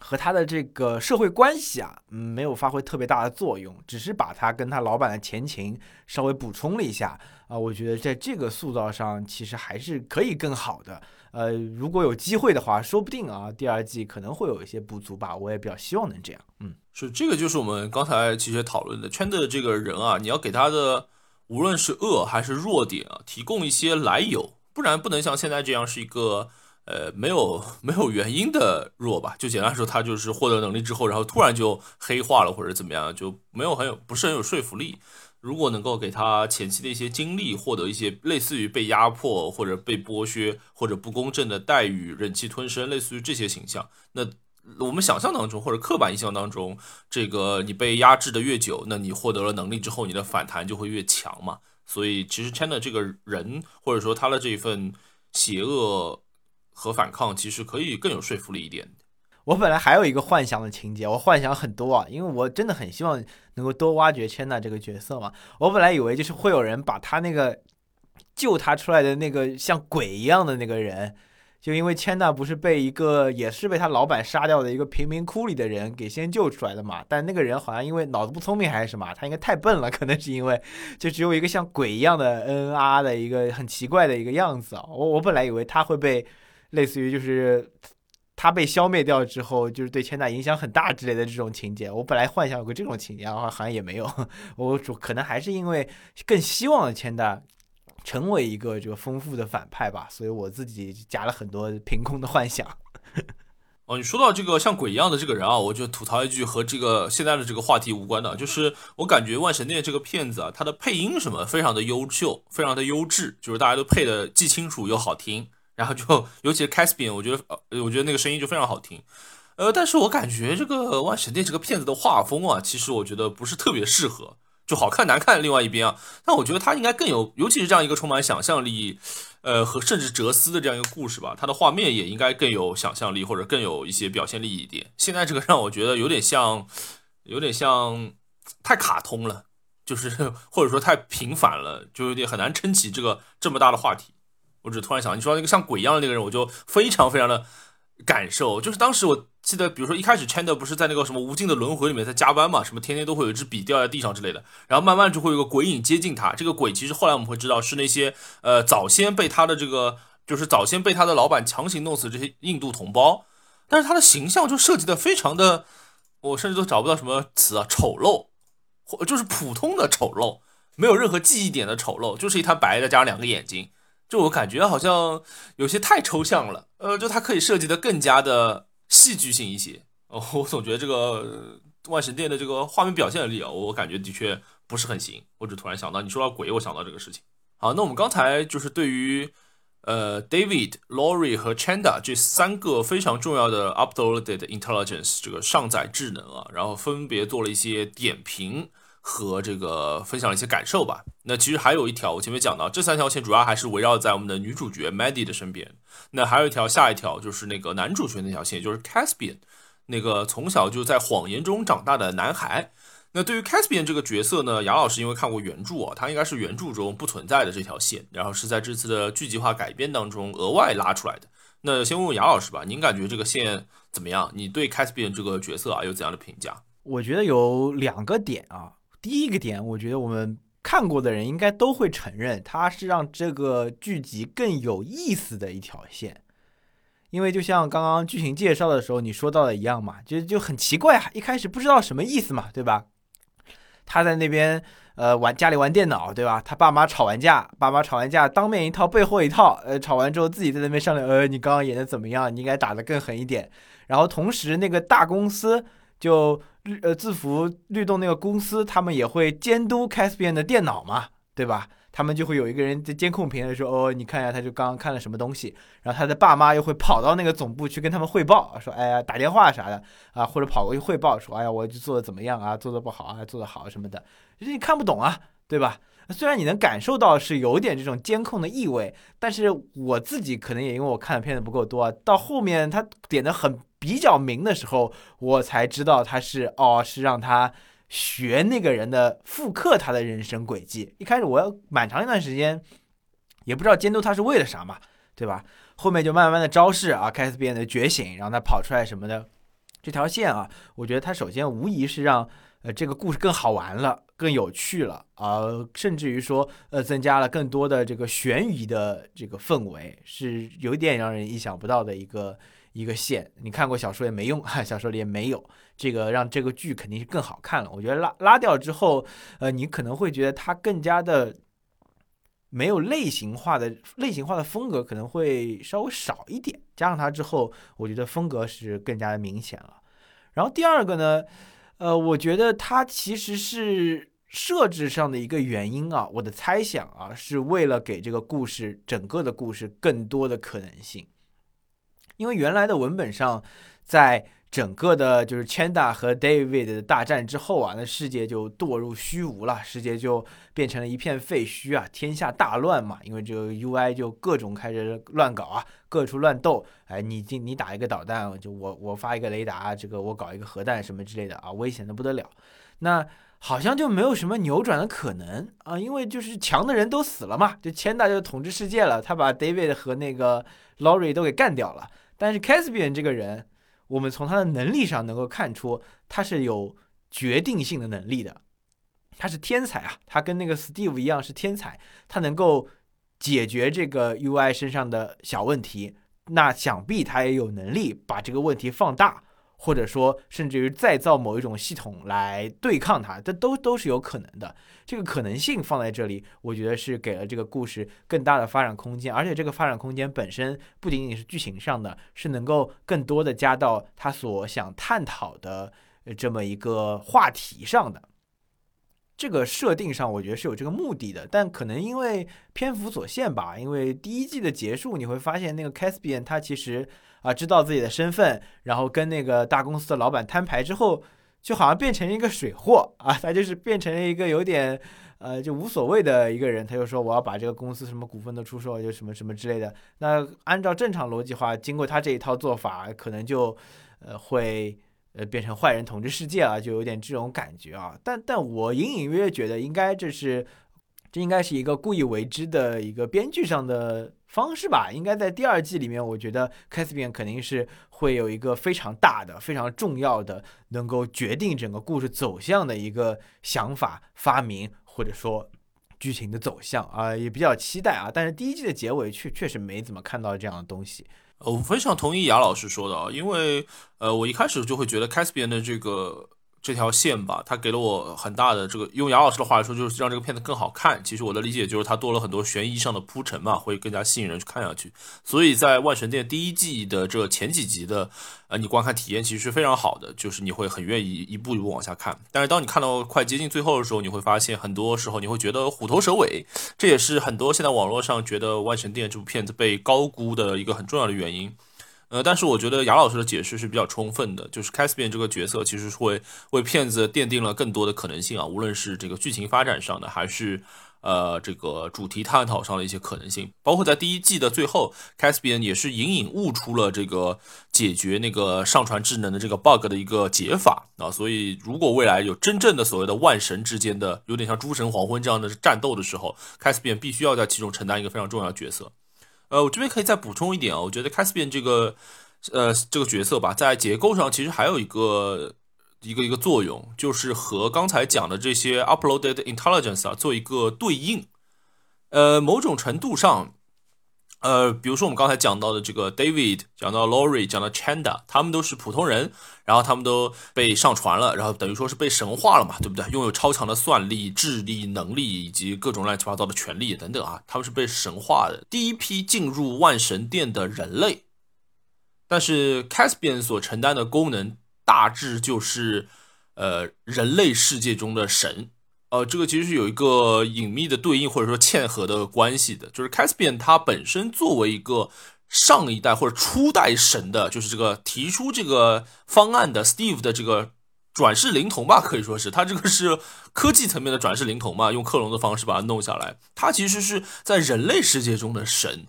和他的这个社会关系啊，没有发挥特别大的作用，只是把他跟他老板的前情稍微补充了一下。啊，我觉得在这个塑造上其实还是可以更好的。呃，如果有机会的话，说不定啊，第二季可能会有一些不足吧。我也比较希望能这样。嗯，是这个，就是我们刚才其实讨论的圈的这个人啊，你要给他的无论是恶还是弱点啊，提供一些来由，不然不能像现在这样是一个呃没有 没有原因的弱吧？就简单说，他就是获得能力之后，然后突然就黑化了或者怎么样，就没有很有不是很有说服力。如果能够给他前期的一些经历，获得一些类似于被压迫或者被剥削或者不公正的待遇、忍气吞声，类似于这些形象，那我们想象当中或者刻板印象当中，这个你被压制的越久，那你获得了能力之后，你的反弹就会越强嘛。所以其实 China 这个人或者说他的这一份邪恶和反抗，其实可以更有说服力一点。我本来还有一个幻想的情节，我幻想很多啊，因为我真的很希望能够多挖掘千娜这个角色嘛。我本来以为就是会有人把他那个救他出来的那个像鬼一样的那个人，就因为千娜不是被一个也是被他老板杀掉的一个贫民窟里的人给先救出来的嘛。但那个人好像因为脑子不聪明还是什么，他应该太笨了，可能是因为就只有一个像鬼一样的嗯嗯啊的一个很奇怪的一个样子啊。我我本来以为他会被类似于就是。他被消灭掉之后，就是对千代影响很大之类的这种情节，我本来幻想有个这种情节，然后好像也没有。我主可能还是因为更希望千代成为一个这个丰富的反派吧，所以我自己加了很多凭空的幻想。哦，你说到这个像鬼一样的这个人啊，我就吐槽一句和这个现在的这个话题无关的，就是我感觉《万神殿》这个片子啊，它的配音什么非常的优秀，非常的优质，就是大家都配的既清楚又好听。然后就，尤其是 Caspian，我觉得，呃，我觉得那个声音就非常好听，呃，但是我感觉这个《万神殿》这个片子的画风啊，其实我觉得不是特别适合，就好看难看另外一边啊，但我觉得它应该更有，尤其是这样一个充满想象力，呃，和甚至哲思的这样一个故事吧，它的画面也应该更有想象力或者更有一些表现力一点。现在这个让我觉得有点像，有点像太卡通了，就是 或者说太平凡了，就有点很难撑起这个这么大的话题。我只突然想，你说那个像鬼一样的那个人，我就非常非常的感受。就是当时我记得，比如说一开始 CHANDER 不是在那个什么无尽的轮回里面在加班嘛，什么天天都会有一支笔掉在地上之类的，然后慢慢就会有个鬼影接近他。这个鬼其实后来我们会知道是那些呃早先被他的这个就是早先被他的老板强行弄死这些印度同胞，但是他的形象就设计的非常的，我甚至都找不到什么词啊，丑陋，或就是普通的丑陋，没有任何记忆点的丑陋，就是一滩白再加上两个眼睛。就我感觉好像有些太抽象了，呃，就它可以设计的更加的戏剧性一些。哦，我总觉得这个万神殿的这个画面表现力啊，我感觉的确不是很行。我只突然想到，你说到鬼，我想到这个事情。好，那我们刚才就是对于呃 David、Lori 和 Chanda 这三个非常重要的 uploaded intelligence 这个上载智能啊，然后分别做了一些点评。和这个分享了一些感受吧。那其实还有一条，我前面讲到，这三条线主要还是围绕在我们的女主角 Maddie 的身边。那还有一条，下一条就是那个男主角那条线，就是 Caspian，那个从小就在谎言中长大的男孩。那对于 Caspian 这个角色呢，杨老师因为看过原著啊，他应该是原著中不存在的这条线，然后是在这次的剧集化改编当中额外拉出来的。那先问问杨老师吧，您感觉这个线怎么样？你对 Caspian 这个角色啊有怎样的评价？我觉得有两个点啊。第一个点，我觉得我们看过的人应该都会承认，它是让这个剧集更有意思的一条线。因为就像刚刚剧情介绍的时候你说到的一样嘛，就就很奇怪啊，一开始不知道什么意思嘛，对吧？他在那边呃玩家里玩电脑，对吧？他爸妈吵完架，爸妈吵完架，当面一套背后一套，呃，吵完之后自己在那边商量，呃，你刚刚演的怎么样？你应该打得更狠一点。然后同时那个大公司就。呃，字符律动那个公司，他们也会监督 Caspian 的电脑嘛，对吧？他们就会有一个人在监控屏说：“哦，你看一下，他就刚刚看了什么东西。”然后他的爸妈又会跑到那个总部去跟他们汇报，说：“哎呀，打电话啥的啊，或者跑过去汇报说：‘哎呀，我就做的怎么样啊？做的不好啊，做的好什么的。’就是你看不懂啊，对吧？虽然你能感受到是有点这种监控的意味，但是我自己可能也因为我看的片子不够多，到后面他点的很。”比较明的时候，我才知道他是哦，是让他学那个人的复刻他的人生轨迹。一开始我要蛮长一段时间也不知道监督他是为了啥嘛，对吧？后面就慢慢的昭示啊，开始变得觉醒，然后他跑出来什么的。这条线啊，我觉得他首先无疑是让呃这个故事更好玩了，更有趣了啊，甚至于说呃增加了更多的这个悬疑的这个氛围，是有点让人意想不到的一个。一个线，你看过小说也没用，小说里也没有这个，让这个剧肯定是更好看了。我觉得拉拉掉之后，呃，你可能会觉得它更加的没有类型化的类型化的风格，可能会稍微少一点。加上它之后，我觉得风格是更加的明显了。然后第二个呢，呃，我觉得它其实是设置上的一个原因啊，我的猜想啊，是为了给这个故事整个的故事更多的可能性。因为原来的文本上，在整个的就是 Chanda 和 David 的大战之后啊，那世界就堕入虚无了，世界就变成了一片废墟啊，天下大乱嘛。因为这个 UI 就各种开始乱搞啊，各处乱斗。哎，你进你打一个导弹，就我我发一个雷达，这个我搞一个核弹什么之类的啊，危险的不得了。那好像就没有什么扭转的可能啊，因为就是强的人都死了嘛，就 Chanda 就统治世界了，他把 David 和那个 Lori 都给干掉了。但是 Caspian 这个人，我们从他的能力上能够看出，他是有决定性的能力的，他是天才啊！他跟那个 Steve 一样是天才，他能够解决这个 UI 身上的小问题，那想必他也有能力把这个问题放大。或者说，甚至于再造某一种系统来对抗它，这都都是有可能的。这个可能性放在这里，我觉得是给了这个故事更大的发展空间。而且这个发展空间本身不仅仅是剧情上的，是能够更多的加到他所想探讨的这么一个话题上的。这个设定上，我觉得是有这个目的的。但可能因为篇幅所限吧，因为第一季的结束，你会发现那个 Caspian 他其实。啊，知道自己的身份，然后跟那个大公司的老板摊牌之后，就好像变成一个水货啊，他就是变成了一个有点，呃，就无所谓的一个人。他就说我要把这个公司什么股份都出售，就什么什么之类的。那按照正常逻辑话，经过他这一套做法，可能就，呃，会呃变成坏人统治世界了，就有点这种感觉啊。但但我隐隐约约觉得，应该这是，这应该是一个故意为之的一个编剧上的。方式吧，应该在第二季里面，我觉得 Caspian 肯定是会有一个非常大的、非常重要的，能够决定整个故事走向的一个想法发明，或者说剧情的走向啊，也比较期待啊。但是第一季的结尾确确实没怎么看到这样的东西。我非常同意雅老师说的啊，因为呃，我一开始就会觉得 Caspian 的这个这条线吧，它给了我很大的这个，用杨老师的话来说，就是让这个片子更好看。其实我的理解就是它多了很多悬疑上的铺陈嘛，会更加吸引人去看下去。所以在《万神殿》第一季的这前几集的，呃，你观看体验其实是非常好的，就是你会很愿意一步一步往下看。但是当你看到快接近最后的时候，你会发现很多时候你会觉得虎头蛇尾，这也是很多现在网络上觉得《万神殿》这部片子被高估的一个很重要的原因。呃，但是我觉得杨老师的解释是比较充分的，就是 Caspian 这个角色其实会为骗子奠定了更多的可能性啊，无论是这个剧情发展上的，还是呃这个主题探讨上的一些可能性，包括在第一季的最后，Caspian 也是隐隐悟出了这个解决那个上传智能的这个 bug 的一个解法啊，所以如果未来有真正的所谓的万神之间的有点像诸神黄昏这样的战斗的时候，Caspian 必须要在其中承担一个非常重要的角色。呃，我这边可以再补充一点啊，我觉得 Caspian 这个，呃，这个角色吧，在结构上其实还有一个一个一个作用，就是和刚才讲的这些 uploaded intelligence 啊做一个对应。呃，某种程度上。呃，比如说我们刚才讲到的这个 David，讲到 Lori，讲到 Chanda，他们都是普通人，然后他们都被上传了，然后等于说是被神化了嘛，对不对？拥有超强的算力、智力、能力以及各种乱七八糟的权利等等啊，他们是被神化的第一批进入万神殿的人类。但是 Caspian 所承担的功能大致就是，呃，人类世界中的神。呃，这个其实是有一个隐秘的对应或者说嵌合的关系的，就是 Caspian 它本身作为一个上一代或者初代神的，就是这个提出这个方案的 Steve 的这个转世灵童吧，可以说是他这个是科技层面的转世灵童嘛，用克隆的方式把它弄下来，他其实是在人类世界中的神，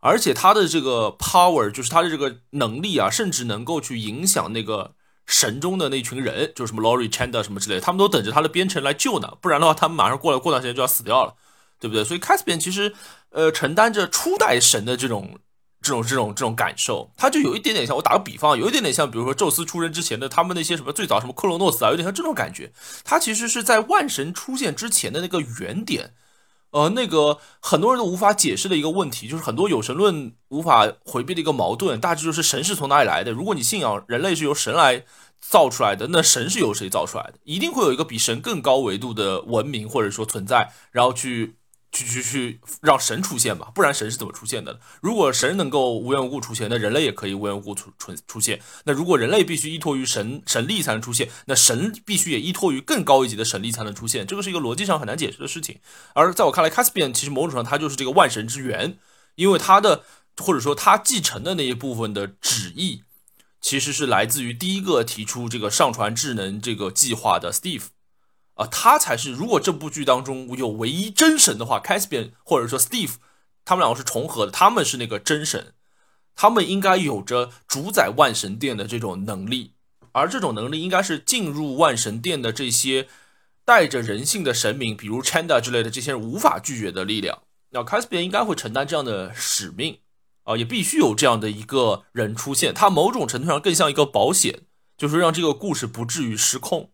而且他的这个 power 就是他的这个能力啊，甚至能够去影响那个。神中的那群人，就是什么 Lori Chanda 什么之类的，他们都等着他的编程来救呢，不然的话，他们马上过来，过段时间就要死掉了，对不对？所以 Caspian 其实，呃，承担着初代神的这种、这种、这种、这种感受，他就有一点点像，我打个比方，有一点点像，比如说宙斯出生之前的他们那些什么最早什么克罗诺斯啊，有点像这种感觉。他其实是在万神出现之前的那个原点。呃，那个很多人都无法解释的一个问题，就是很多有神论无法回避的一个矛盾，大致就是神是从哪里来的？如果你信仰人类是由神来造出来的，那神是由谁造出来的？一定会有一个比神更高维度的文明或者说存在，然后去。去去去，让神出现吧，不然神是怎么出现的？如果神能够无缘无故出现，那人类也可以无缘无故出出出现。那如果人类必须依托于神神力才能出现，那神必须也依托于更高一级的神力才能出现。这个是一个逻辑上很难解释的事情。而在我看来，Caspian 其实某种上他就是这个万神之源，因为他的或者说他继承的那一部分的旨意，其实是来自于第一个提出这个上传智能这个计划的 Steve。啊，他才是。如果这部剧当中有唯一真神的话，Caspian 或者说 Steve，他们两个是重合的，他们是那个真神，他们应该有着主宰万神殿的这种能力，而这种能力应该是进入万神殿的这些带着人性的神明，比如 Chanda 之类的这些人无法拒绝的力量。那 Caspian 应该会承担这样的使命啊，也必须有这样的一个人出现，他某种程度上更像一个保险，就是让这个故事不至于失控。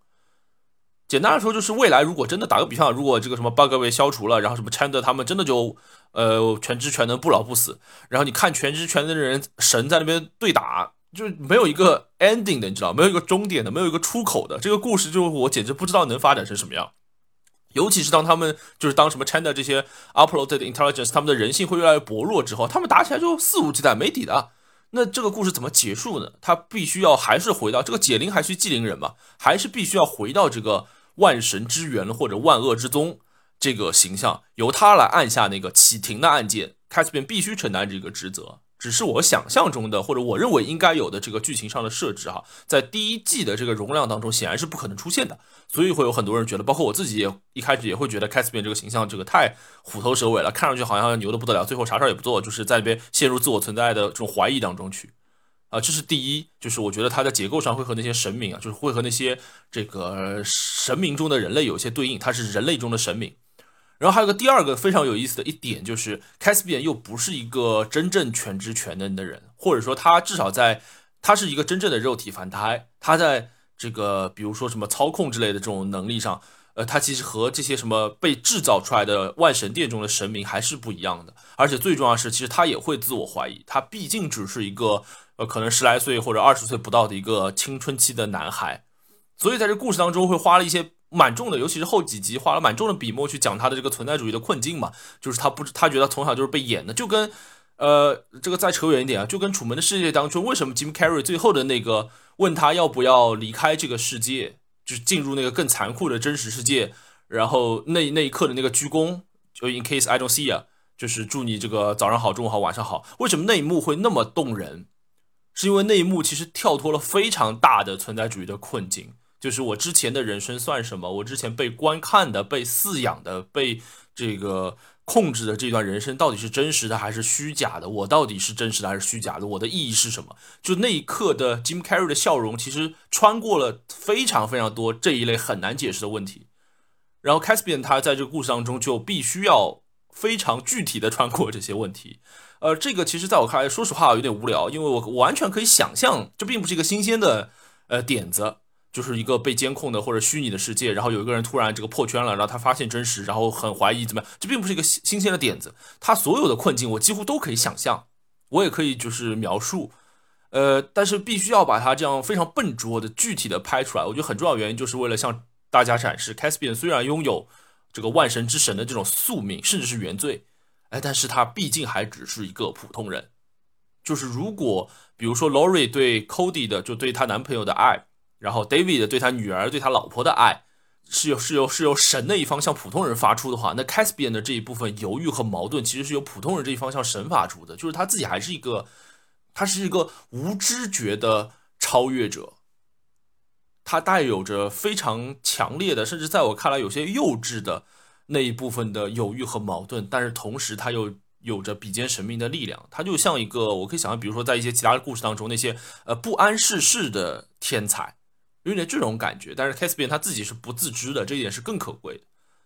简单来说，就是未来如果真的打个比方，如果这个什么 bug 被消除了，然后什么 Chandler 他们真的就呃全知全能不老不死，然后你看全知全能的人神在那边对打，就没 有一个 ending 的，你知道，没有一个终点的，没有一个出口的，这个故事就我简直不知道能发展成什么样。尤其是当他们就是当什么 Chandler 这些 uploaded intelligence 他们的人性会越来越薄弱之后，他们打起来就肆无忌惮没底的，那这个故事怎么结束呢？他必须要还是回到这个解铃还须系铃人嘛，还是必须要回到这个。万神之源或者万恶之宗这个形象由他来按下那个启停的按键，Caspian 必须承担这个职责。只是我想象中的或者我认为应该有的这个剧情上的设置哈，在第一季的这个容量当中显然是不可能出现的，所以会有很多人觉得，包括我自己也一开始也会觉得 c a s p i n 这个形象这个太虎头蛇尾了，看上去好像牛的不得了，最后啥事儿也不做，就是在那边陷入自我存在的这种怀疑当中去。啊，这是第一，就是我觉得它的结构上会和那些神明啊，就是会和那些这个神明中的人类有一些对应，它是人类中的神明。然后还有个第二个非常有意思的一点，就是 Caspian 又不是一个真正全知全能的人，或者说他至少在，他是一个真正的肉体凡胎，他在这个比如说什么操控之类的这种能力上。呃，他其实和这些什么被制造出来的万神殿中的神明还是不一样的，而且最重要是，其实他也会自我怀疑，他毕竟只是一个呃可能十来岁或者二十岁不到的一个青春期的男孩，所以在这故事当中会花了一些蛮重的，尤其是后几集花了蛮重的笔墨去讲他的这个存在主义的困境嘛，就是他不他觉得从小就是被演的，就跟呃这个再扯远一点啊，就跟《楚门的世界》当中为什么 Jim Carrey 最后的那个问他要不要离开这个世界，就是进入那个更残酷的真实世界，然后那那一刻的那个鞠躬，就 In case I don't see you，就是祝你这个早上好、中午好、晚上好，为什么那一幕会那么动人？是因为那一幕其实跳脱了非常大的存在主义的困境。就是我之前的人生算什么？我之前被观看的、被饲养的、被这个控制的这段人生，到底是真实的还是虚假的？我到底是真实的还是虚假的？我的意义是什么？就那一刻的 Jim Carrey 的笑容，其实穿过了非常非常多这一类很难解释的问题。然后 Caspian 他在这个故事当中就必须要非常具体的穿过这些问题。呃，这个其实在我看来，说实话有点无聊，因为我完全可以想象，这并不是一个新鲜的呃点子。就是一个被监控的或者虚拟的世界，然后有一个人突然这个破圈了，然后他发现真实，然后很怀疑怎么样？这并不是一个新新鲜的点子，他所有的困境我几乎都可以想象，我也可以就是描述，呃，但是必须要把它这样非常笨拙的具体的拍出来。我觉得很重要原因就是为了向大家展示，Caspian 虽然拥有这个万神之神的这种宿命，甚至是原罪，哎，但是他毕竟还只是一个普通人。就是如果比如说 Lori 对 Cody 的，就对她男朋友的爱。然后，David 对他女儿、对他老婆的爱，是由是由是由神的一方向普通人发出的话，那 Caspian 的这一部分犹豫和矛盾，其实是由普通人这一方向神发出的，就是他自己还是一个，他是一个无知觉的超越者，他带有着非常强烈的，甚至在我看来有些幼稚的那一部分的犹豫和矛盾，但是同时他又有着比肩神明的力量，他就像一个，我可以想象，比如说在一些其他的故事当中，那些呃不谙世事的天才。有点这种感觉，但是 Caspian 他自己是不自知的，这一点是更可贵的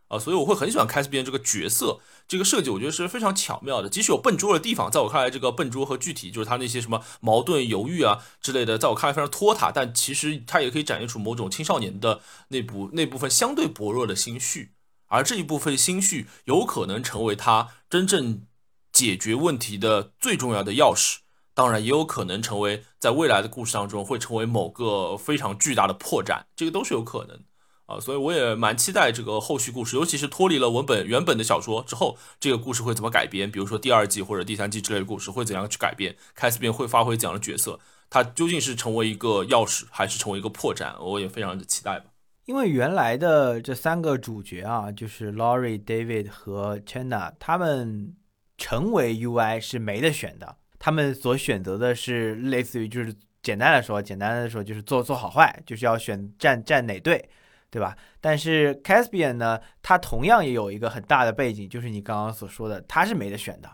啊，所以我会很喜欢 Caspian 这个角色，这个设计我觉得是非常巧妙的。即使有笨拙的地方，在我看来，这个笨拙和具体就是他那些什么矛盾、犹豫啊之类的，在我看来非常拖沓，但其实他也可以展现出某种青少年的那部那部分相对薄弱的心绪，而这一部分心绪有可能成为他真正解决问题的最重要的钥匙。当然也有可能成为在未来的故事当中会成为某个非常巨大的破绽，这个都是有可能啊，所以我也蛮期待这个后续故事，尤其是脱离了文本原本的小说之后，这个故事会怎么改编？比如说第二季或者第三季之类的故事会怎样去改编？凯斯宾会发挥怎样的角色？他究竟是成为一个钥匙，还是成为一个破绽？我也非常的期待吧。因为原来的这三个主角啊，就是 Laurie、David 和 Chena，他们成为 UI 是没得选的。他们所选择的是类似于，就是简单的说，简单的说就是做做好坏，就是要选站站哪队，对吧？但是 Caspian 呢，他同样也有一个很大的背景，就是你刚刚所说的，他是没得选的，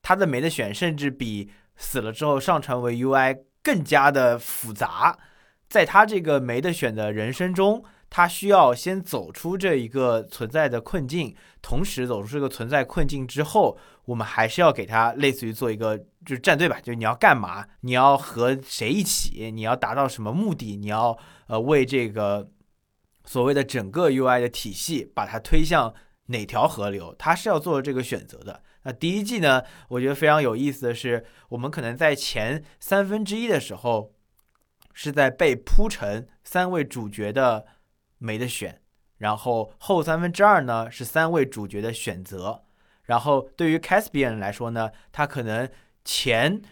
他的没得选，甚至比死了之后上传为 UI 更加的复杂。在他这个没得选的人生中，他需要先走出这一个存在的困境，同时走出这个存在困境之后，我们还是要给他类似于做一个。就是战队吧，就是你要干嘛？你要和谁一起？你要达到什么目的？你要呃为这个所谓的整个 UI 的体系把它推向哪条河流？他是要做这个选择的。那第一季呢，我觉得非常有意思的是，我们可能在前三分之一的时候是在被铺成三位主角的没得选，然后后三分之二呢是三位主角的选择。然后对于 Caspian 来说呢，他可能。前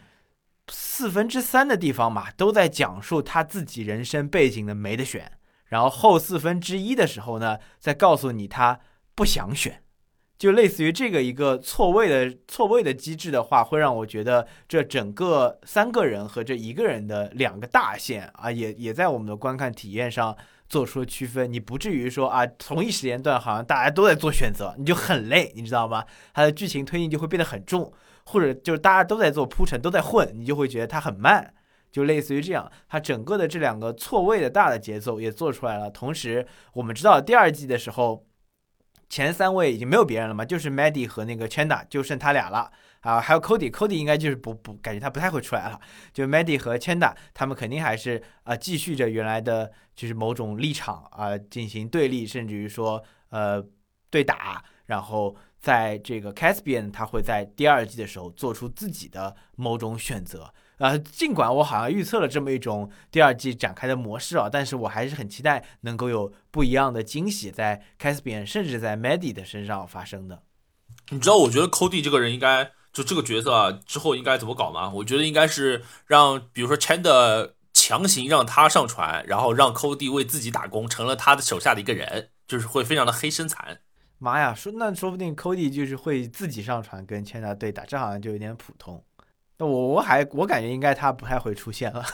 四分之三的地方嘛，都在讲述他自己人生背景的没得选，然后后四分之一的时候呢，再告诉你他不想选，就类似于这个一个错位的错位的机制的话，会让我觉得这整个三个人和这一个人的两个大线啊，也也在我们的观看体验上做出了区分。你不至于说啊，同一时间段好像大家都在做选择，你就很累，你知道吗？它的剧情推进就会变得很重。或者就是大家都在做铺陈，都在混，你就会觉得它很慢，就类似于这样。它整个的这两个错位的大的节奏也做出来了。同时，我们知道第二季的时候，前三位已经没有别人了嘛，就是 Maddie 和那个 Chanda，就剩他俩了啊。还有 Cody，Cody 应该就是不不感觉他不太会出来了。就 Maddie 和 Chanda，他们肯定还是啊继续着原来的就是某种立场啊进行对立，甚至于说呃对打，然后。在这个 Caspian，他会在第二季的时候做出自己的某种选择。呃，尽管我好像预测了这么一种第二季展开的模式啊，但是我还是很期待能够有不一样的惊喜在 Caspian 甚至在 Maddie 的身上发生的。你知道，我觉得 Cody 这个人应该就这个角色啊，之后应该怎么搞嘛？我觉得应该是让，比如说 Chand 强行让他上船，然后让 Cody 为自己打工，成了他的手下的一个人，就是会非常的黑身残。妈呀，说那说不定 Cody 就是会自己上船跟 Chand 对打，这好像就有点普通。那我我还我感觉应该他不太会出现了，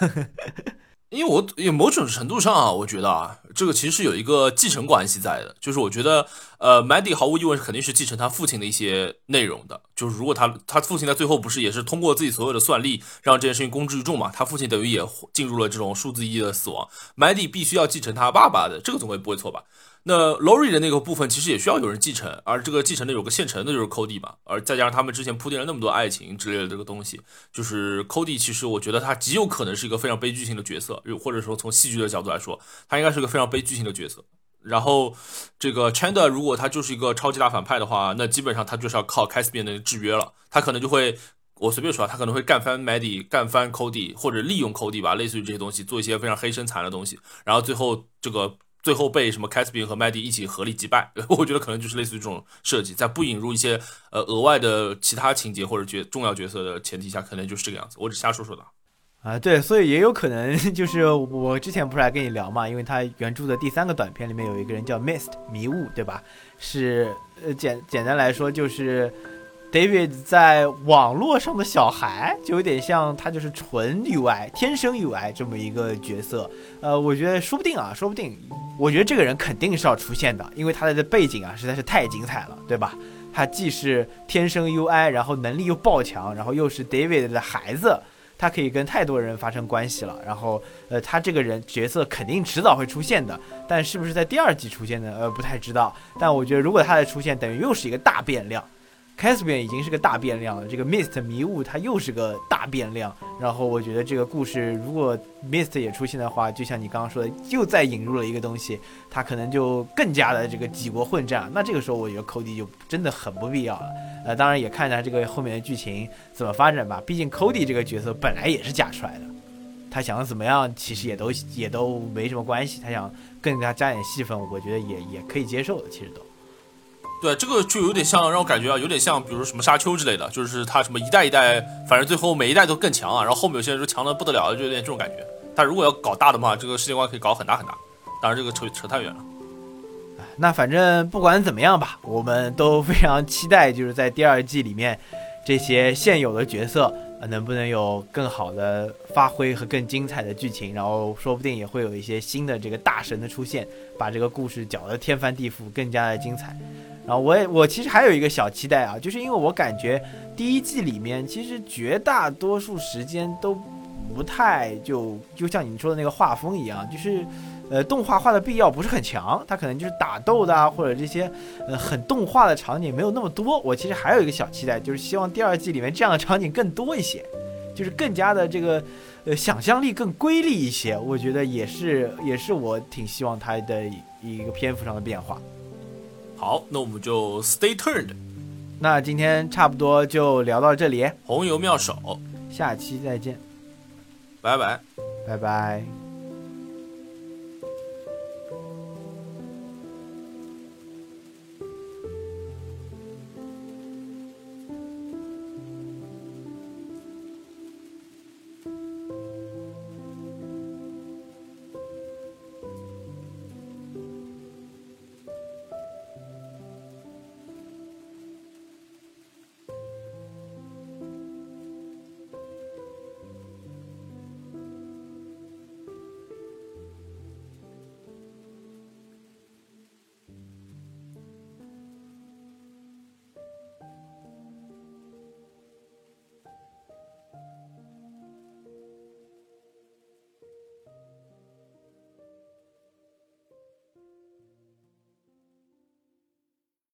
因为我也某种程度上啊，我觉得啊，这个其实是有一个继承关系在的，就是我觉得呃，Maddy 毫无疑问肯定是继承他父亲的一些内容的，就是如果他他父亲在最后不是也是通过自己所有的算力让这件事情公之于众嘛，他父亲等于也进入了这种数字一的死亡，Maddy 必须要继承他爸爸的，这个总归不会错吧？那 Lori 的那个部分其实也需要有人继承，而这个继承的有个现成的，就是 Cody 嘛。而再加上他们之前铺垫了那么多爱情之类的这个东西，就是 Cody 其实我觉得他极有可能是一个非常悲剧性的角色，又或者说从戏剧的角度来说，他应该是个非常悲剧性的角色。然后这个 Chanda 如果他就是一个超级大反派的话，那基本上他就是要靠 Caspian 的制约了。他可能就会，我随便说，他可能会干翻 Maddie，干翻 Cody，或者利用 Cody 吧，类似于这些东西做一些非常黑身残的东西，然后最后这个。最后被什么 c a s p i n 和 Maddie 一起合力击败，我觉得可能就是类似于这种设计，在不引入一些呃额外的其他情节或者角重要角色的前提下，可能就是这个样子。我只瞎说说的啊，对，所以也有可能 就是我之前不是还跟你聊嘛，因为他原著的第三个短片里面有一个人叫 Mist 迷雾，对吧？是呃简简单来说就是。David 在网络上的小孩，就有点像他就是纯 UI，天生 UI 这么一个角色。呃，我觉得说不定啊，说不定，我觉得这个人肯定是要出现的，因为他的背景啊实在是太精彩了，对吧？他既是天生 UI，然后能力又爆强，然后又是 David 的孩子，他可以跟太多人发生关系了。然后，呃，他这个人角色肯定迟早会出现的，但是不是在第二季出现呢？呃，不太知道。但我觉得如果他的出现，等于又是一个大变量。Caspian 已经是个大变量了，这个 Mist 迷雾它又是个大变量。然后我觉得这个故事如果 Mist 也出现的话，就像你刚刚说的，又再引入了一个东西，它可能就更加的这个几国混战。那这个时候我觉得 Cody 就真的很不必要了。呃，当然也看一下这个后面的剧情怎么发展吧。毕竟 Cody 这个角色本来也是假出来的，他想怎么样其实也都也都没什么关系。他想更加加点戏份，我觉得也也可以接受的，其实都。对，这个就有点像，让我感觉啊，有点像，比如说什么沙丘之类的，就是他什么一代一代，反正最后每一代都更强啊，然后后面有些人说强的不得了，就有点这种感觉。他如果要搞大的话，这个世界观可以搞很大很大。当然，这个扯扯太远了。那反正不管怎么样吧，我们都非常期待，就是在第二季里面，这些现有的角色啊能不能有更好的发挥和更精彩的剧情，然后说不定也会有一些新的这个大神的出现，把这个故事搅得天翻地覆，更加的精彩。然后我也我其实还有一个小期待啊，就是因为我感觉第一季里面其实绝大多数时间都不太就就像你说的那个画风一样，就是呃动画化的必要不是很强，它可能就是打斗的啊或者这些呃很动画的场景没有那么多。我其实还有一个小期待，就是希望第二季里面这样的场景更多一些，就是更加的这个呃想象力更瑰丽一些。我觉得也是也是我挺希望它的一个篇幅上的变化。好，那我们就 stay tuned。那今天差不多就聊到这里，红油妙手，下期再见，拜拜，拜拜。